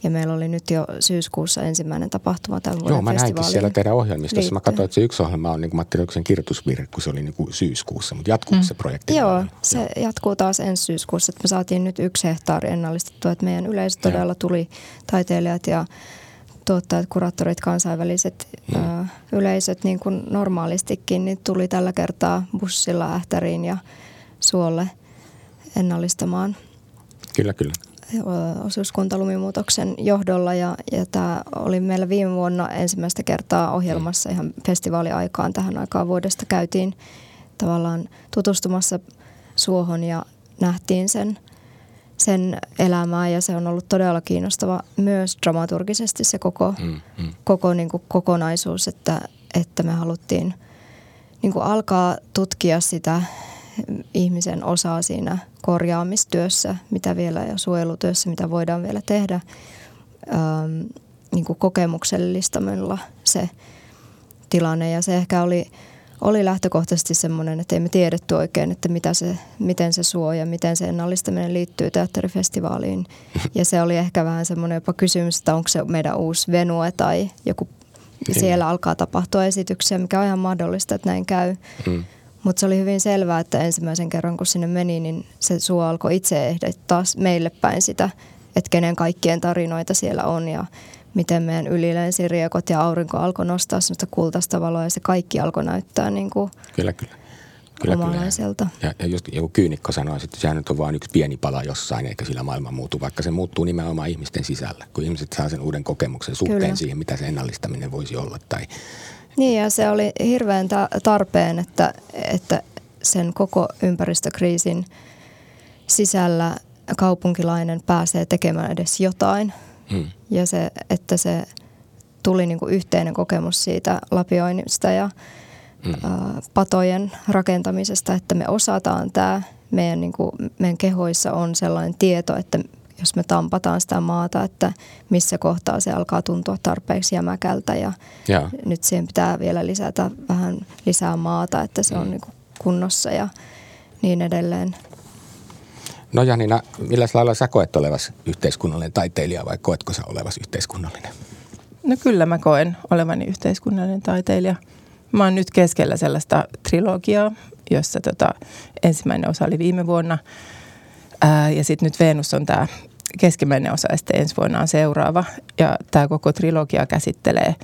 Ja meillä oli nyt jo syyskuussa ensimmäinen tapahtuma tämän vuoden Joo, mä näinkin siellä teidän ohjelmistossa. Mä katsoin, että se yksi ohjelma on niin kuin Matti Röyksen kirjoitusvirhe, kun se oli niin kuin syyskuussa, mutta jatkuu mm. se projekti? Joo, vielä? se Joo. jatkuu taas ensi syyskuussa. Että me saatiin nyt yksi hehtaari ennallistettua, että meidän yleisö todella tuli taiteilijat ja tuottajat, kuraattorit, kansainväliset mm. ö, yleisöt niin kuin normaalistikin, niin tuli tällä kertaa bussilla Ähtäriin ja Suolle ennallistamaan. Kyllä, kyllä. Osuuskuntalumimuutoksen johdolla ja, ja tämä oli meillä viime vuonna ensimmäistä kertaa ohjelmassa mm. ihan festivaaliaikaan. Tähän aikaan vuodesta käytiin tavallaan tutustumassa suohon ja nähtiin sen – sen elämää ja se on ollut todella kiinnostava myös dramaturgisesti se koko, mm, mm. koko niin kuin kokonaisuus, että, että me haluttiin niin kuin alkaa tutkia sitä ihmisen osaa siinä korjaamistyössä, mitä vielä ja suojelutyössä, mitä voidaan vielä tehdä ähm, niin kuin kokemuksellistamalla se tilanne ja se ehkä oli – oli lähtökohtaisesti semmoinen, että ei me tiedetty oikein, että mitä se, miten se suo ja miten se ennallistaminen liittyy teatterifestivaaliin. Ja se oli ehkä vähän semmoinen jopa kysymys, että onko se meidän uusi venue tai joku, niin. siellä alkaa tapahtua esityksiä, mikä on ihan mahdollista, että näin käy. Mm. Mutta se oli hyvin selvää, että ensimmäisen kerran kun sinne meni, niin se suo alkoi itse ehdottaa meille päin sitä, että kenen kaikkien tarinoita siellä on ja miten meidän ylilänsiriekot ja aurinko alkoi nostaa sellaista kultaista valoa ja se kaikki alkoi näyttää niin kuin kyllä, kyllä. Kyllä, omalaiselta. Kyllä. Ja, ja just joku kyynikko sanoi, että sehän nyt on vain yksi pieni pala jossain, eikä sillä maailma muutu, vaikka se muuttuu nimenomaan ihmisten sisällä, kun ihmiset saa sen uuden kokemuksen suhteen kyllä. siihen, mitä se ennallistaminen voisi olla. Tai... Niin ja se oli hirveän tarpeen, että, että sen koko ympäristökriisin sisällä kaupunkilainen pääsee tekemään edes jotain – Mm. Ja se, että se tuli niin kuin yhteinen kokemus siitä lapioinnista ja mm. ä, patojen rakentamisesta, että me osataan tämä. Meidän, niin kuin, meidän kehoissa on sellainen tieto, että jos me tampataan sitä maata, että missä kohtaa se alkaa tuntua tarpeeksi jämäkältä ja, ja. nyt siihen pitää vielä lisätä vähän lisää maata, että se mm. on niin kuin kunnossa ja niin edelleen. No Janina, millä lailla sä koet olevas yhteiskunnallinen taiteilija vai koetko sä olevas yhteiskunnallinen? No kyllä mä koen olevani yhteiskunnallinen taiteilija. Mä oon nyt keskellä sellaista trilogiaa, jossa tota, ensimmäinen osa oli viime vuonna ää, ja sitten nyt Venus on tämä keskimmäinen osa ja sitten ensi vuonna on seuraava. Ja tämä koko trilogia käsittelee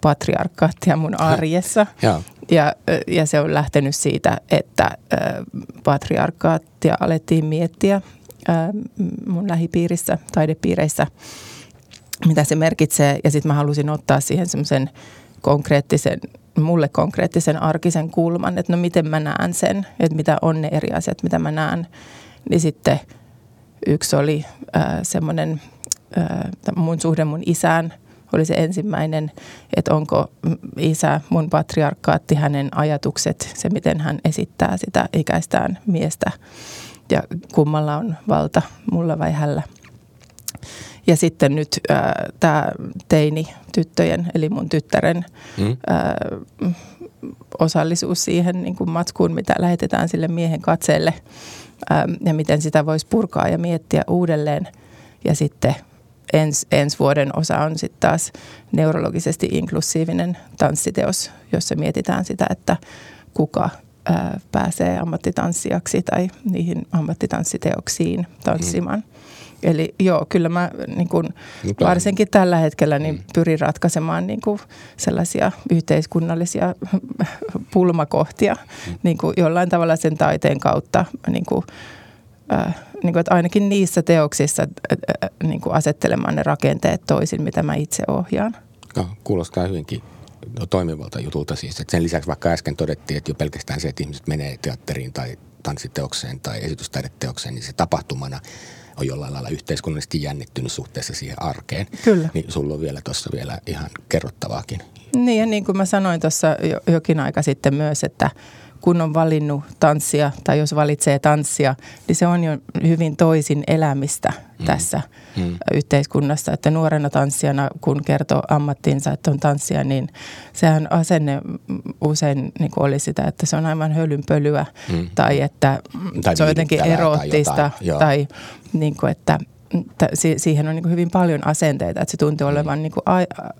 patriarkaattia mun arjessa. Ja ja, ja se on lähtenyt siitä, että patriarkaattia alettiin miettiä mun lähipiirissä, taidepiireissä, mitä se merkitsee. Ja sitten mä halusin ottaa siihen semmoisen konkreettisen, mulle konkreettisen arkisen kulman, että no miten mä näen sen, että mitä on ne eri asiat, mitä mä näen. Niin sitten yksi oli äh, semmoinen äh, mun suhde mun isään oli se ensimmäinen, että onko isä, mun patriarkkaatti, hänen ajatukset, se miten hän esittää sitä ikäistään miestä ja kummalla on valta, mulla vai hällä. Ja sitten nyt äh, tämä teini tyttöjen, eli mun tyttären mm. äh, osallisuus siihen niin kuin matskuun, mitä lähetetään sille miehen katseelle äh, ja miten sitä voisi purkaa ja miettiä uudelleen. Ja sitten ens, ensi vuoden osa on sitten taas neurologisesti inklusiivinen tanssiteos, jossa mietitään sitä, että kuka ää, pääsee ammattitanssijaksi tai niihin ammattitanssiteoksiin tanssimaan. Mm. Eli joo, kyllä mä niin kun, varsinkin tällä hetkellä niin mm. pyrin ratkaisemaan niin kun, sellaisia yhteiskunnallisia pulmakohtia mm. niin kun, jollain tavalla sen taiteen kautta niin kun, äh, niin kuin, että ainakin niissä teoksissa niin kuin asettelemaan ne rakenteet toisin, mitä mä itse ohjaan. No, kuulostaa hyvinkin toimivalta jutulta siis. Että sen lisäksi vaikka äsken todettiin, että jo pelkästään se, että ihmiset menee teatteriin tai tanssiteokseen tai esitystaideteokseen, niin se tapahtumana on jollain lailla yhteiskunnallisesti jännittynyt suhteessa siihen arkeen. Kyllä. Niin sulla on vielä tuossa vielä ihan kerrottavaakin. Niin ja niin kuin mä sanoin tuossa jokin aika sitten myös, että kun on valinnut tanssia tai jos valitsee tanssia, niin se on jo hyvin toisin elämistä mm. tässä mm. yhteiskunnassa. Että nuorena tanssijana, kun kertoo ammattinsa, että on tanssia, niin sehän asenne usein niin kuin oli sitä, että se on aivan hölynpölyä mm. tai että tai se on jotenkin eroottista tai, tai niin kuin, että – siihen on niin hyvin paljon asenteita, että se tuntuu mm. olevan niin a,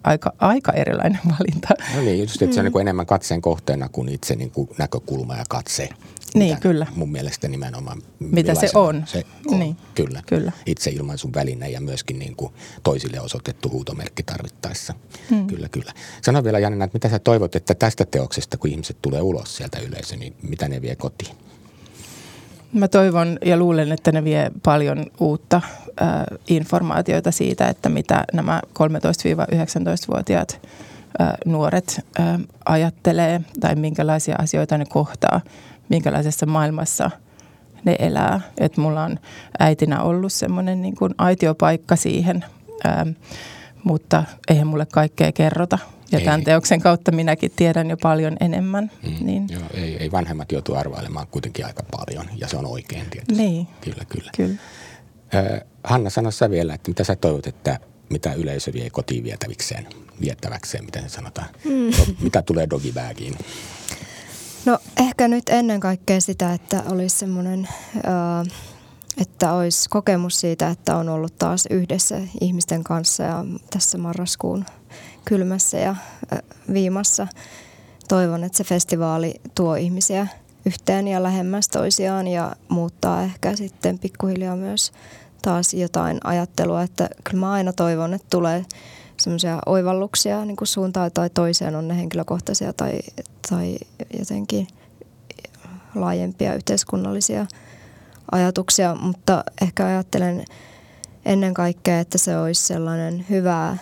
aika, aika erilainen valinta. No niin, just että se on niin enemmän katseen kohteena kuin itse niin kuin näkökulma ja katse. Niin, kyllä. Mun mielestä nimenomaan. Mitä se on. Se on, niin. kyllä. kyllä. Itse ilmaisun väline ja myöskin niin kuin toisille osoitettu huutomerkki tarvittaessa. Hmm. Kyllä, kyllä. Sano vielä Janina, että mitä sä toivot, että tästä teoksesta, kun ihmiset tulee ulos sieltä yleisö, niin mitä ne vie kotiin? Mä toivon ja luulen, että ne vie paljon uutta äh, informaatiota siitä, että mitä nämä 13-19-vuotiaat äh, nuoret äh, ajattelee tai minkälaisia asioita ne kohtaa, minkälaisessa maailmassa ne elää. Et mulla on äitinä ollut semmoinen niin aitiopaikka siihen, äh, mutta eihän mulle kaikkea kerrota – ja ei. tämän teoksen kautta minäkin tiedän jo paljon enemmän. Mm, niin. joo, ei, ei vanhemmat joutu arvailemaan kuitenkin aika paljon ja se on oikein tietysti. Niin. Kyllä, kyllä. kyllä. Äh, Hanna, sano sä vielä, että mitä sä toivot, että mitä yleisö vie kotiin vietävikseen, viettäväkseen, miten se sanotaan? Mm. mitä tulee dogibägiin? No ehkä nyt ennen kaikkea sitä, että olisi semmoinen, äh, että olisi kokemus siitä, että on ollut taas yhdessä ihmisten kanssa ja tässä marraskuun – kylmässä ja viimassa. Toivon, että se festivaali tuo ihmisiä yhteen ja lähemmäs toisiaan ja muuttaa ehkä sitten pikkuhiljaa myös taas jotain ajattelua, että kyllä mä aina toivon, että tulee semmoisia oivalluksia niin kuin suuntaan tai toiseen, on ne henkilökohtaisia tai, tai jotenkin laajempia yhteiskunnallisia ajatuksia, mutta ehkä ajattelen ennen kaikkea, että se olisi sellainen hyvää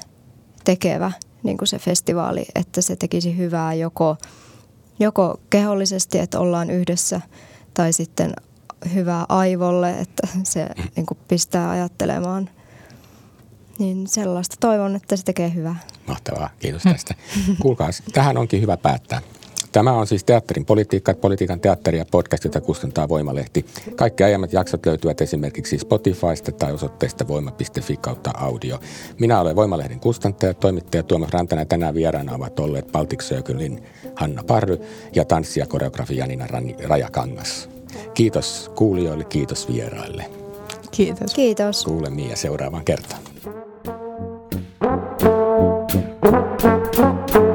tekevä niin kuin se festivaali, että se tekisi hyvää joko, joko kehollisesti, että ollaan yhdessä, tai sitten hyvää aivolle, että se niin kuin pistää ajattelemaan. Niin sellaista toivon, että se tekee hyvää. Mahtavaa, kiitos tästä. Kuulkaa, tähän onkin hyvä päättää. Tämä on siis Teatterin politiikka, politiikan teatteria podcast, jota kustantaa Voimalehti. Kaikki aiemmat jaksot löytyvät esimerkiksi Spotifysta tai osoitteesta voima.fi kautta audio. Minä olen Voimalehden kustantaja, toimittaja Tuomas Rantanen. Tänään vieraana ovat olleet Baltic Circlein Hanna Parry ja tanssia koreografi Janina Rajakangas. Kiitos kuulijoille, kiitos vieraille. Kiitos. Kiitos. Kuulemiin ja seuraavaan kertaan. Thank you.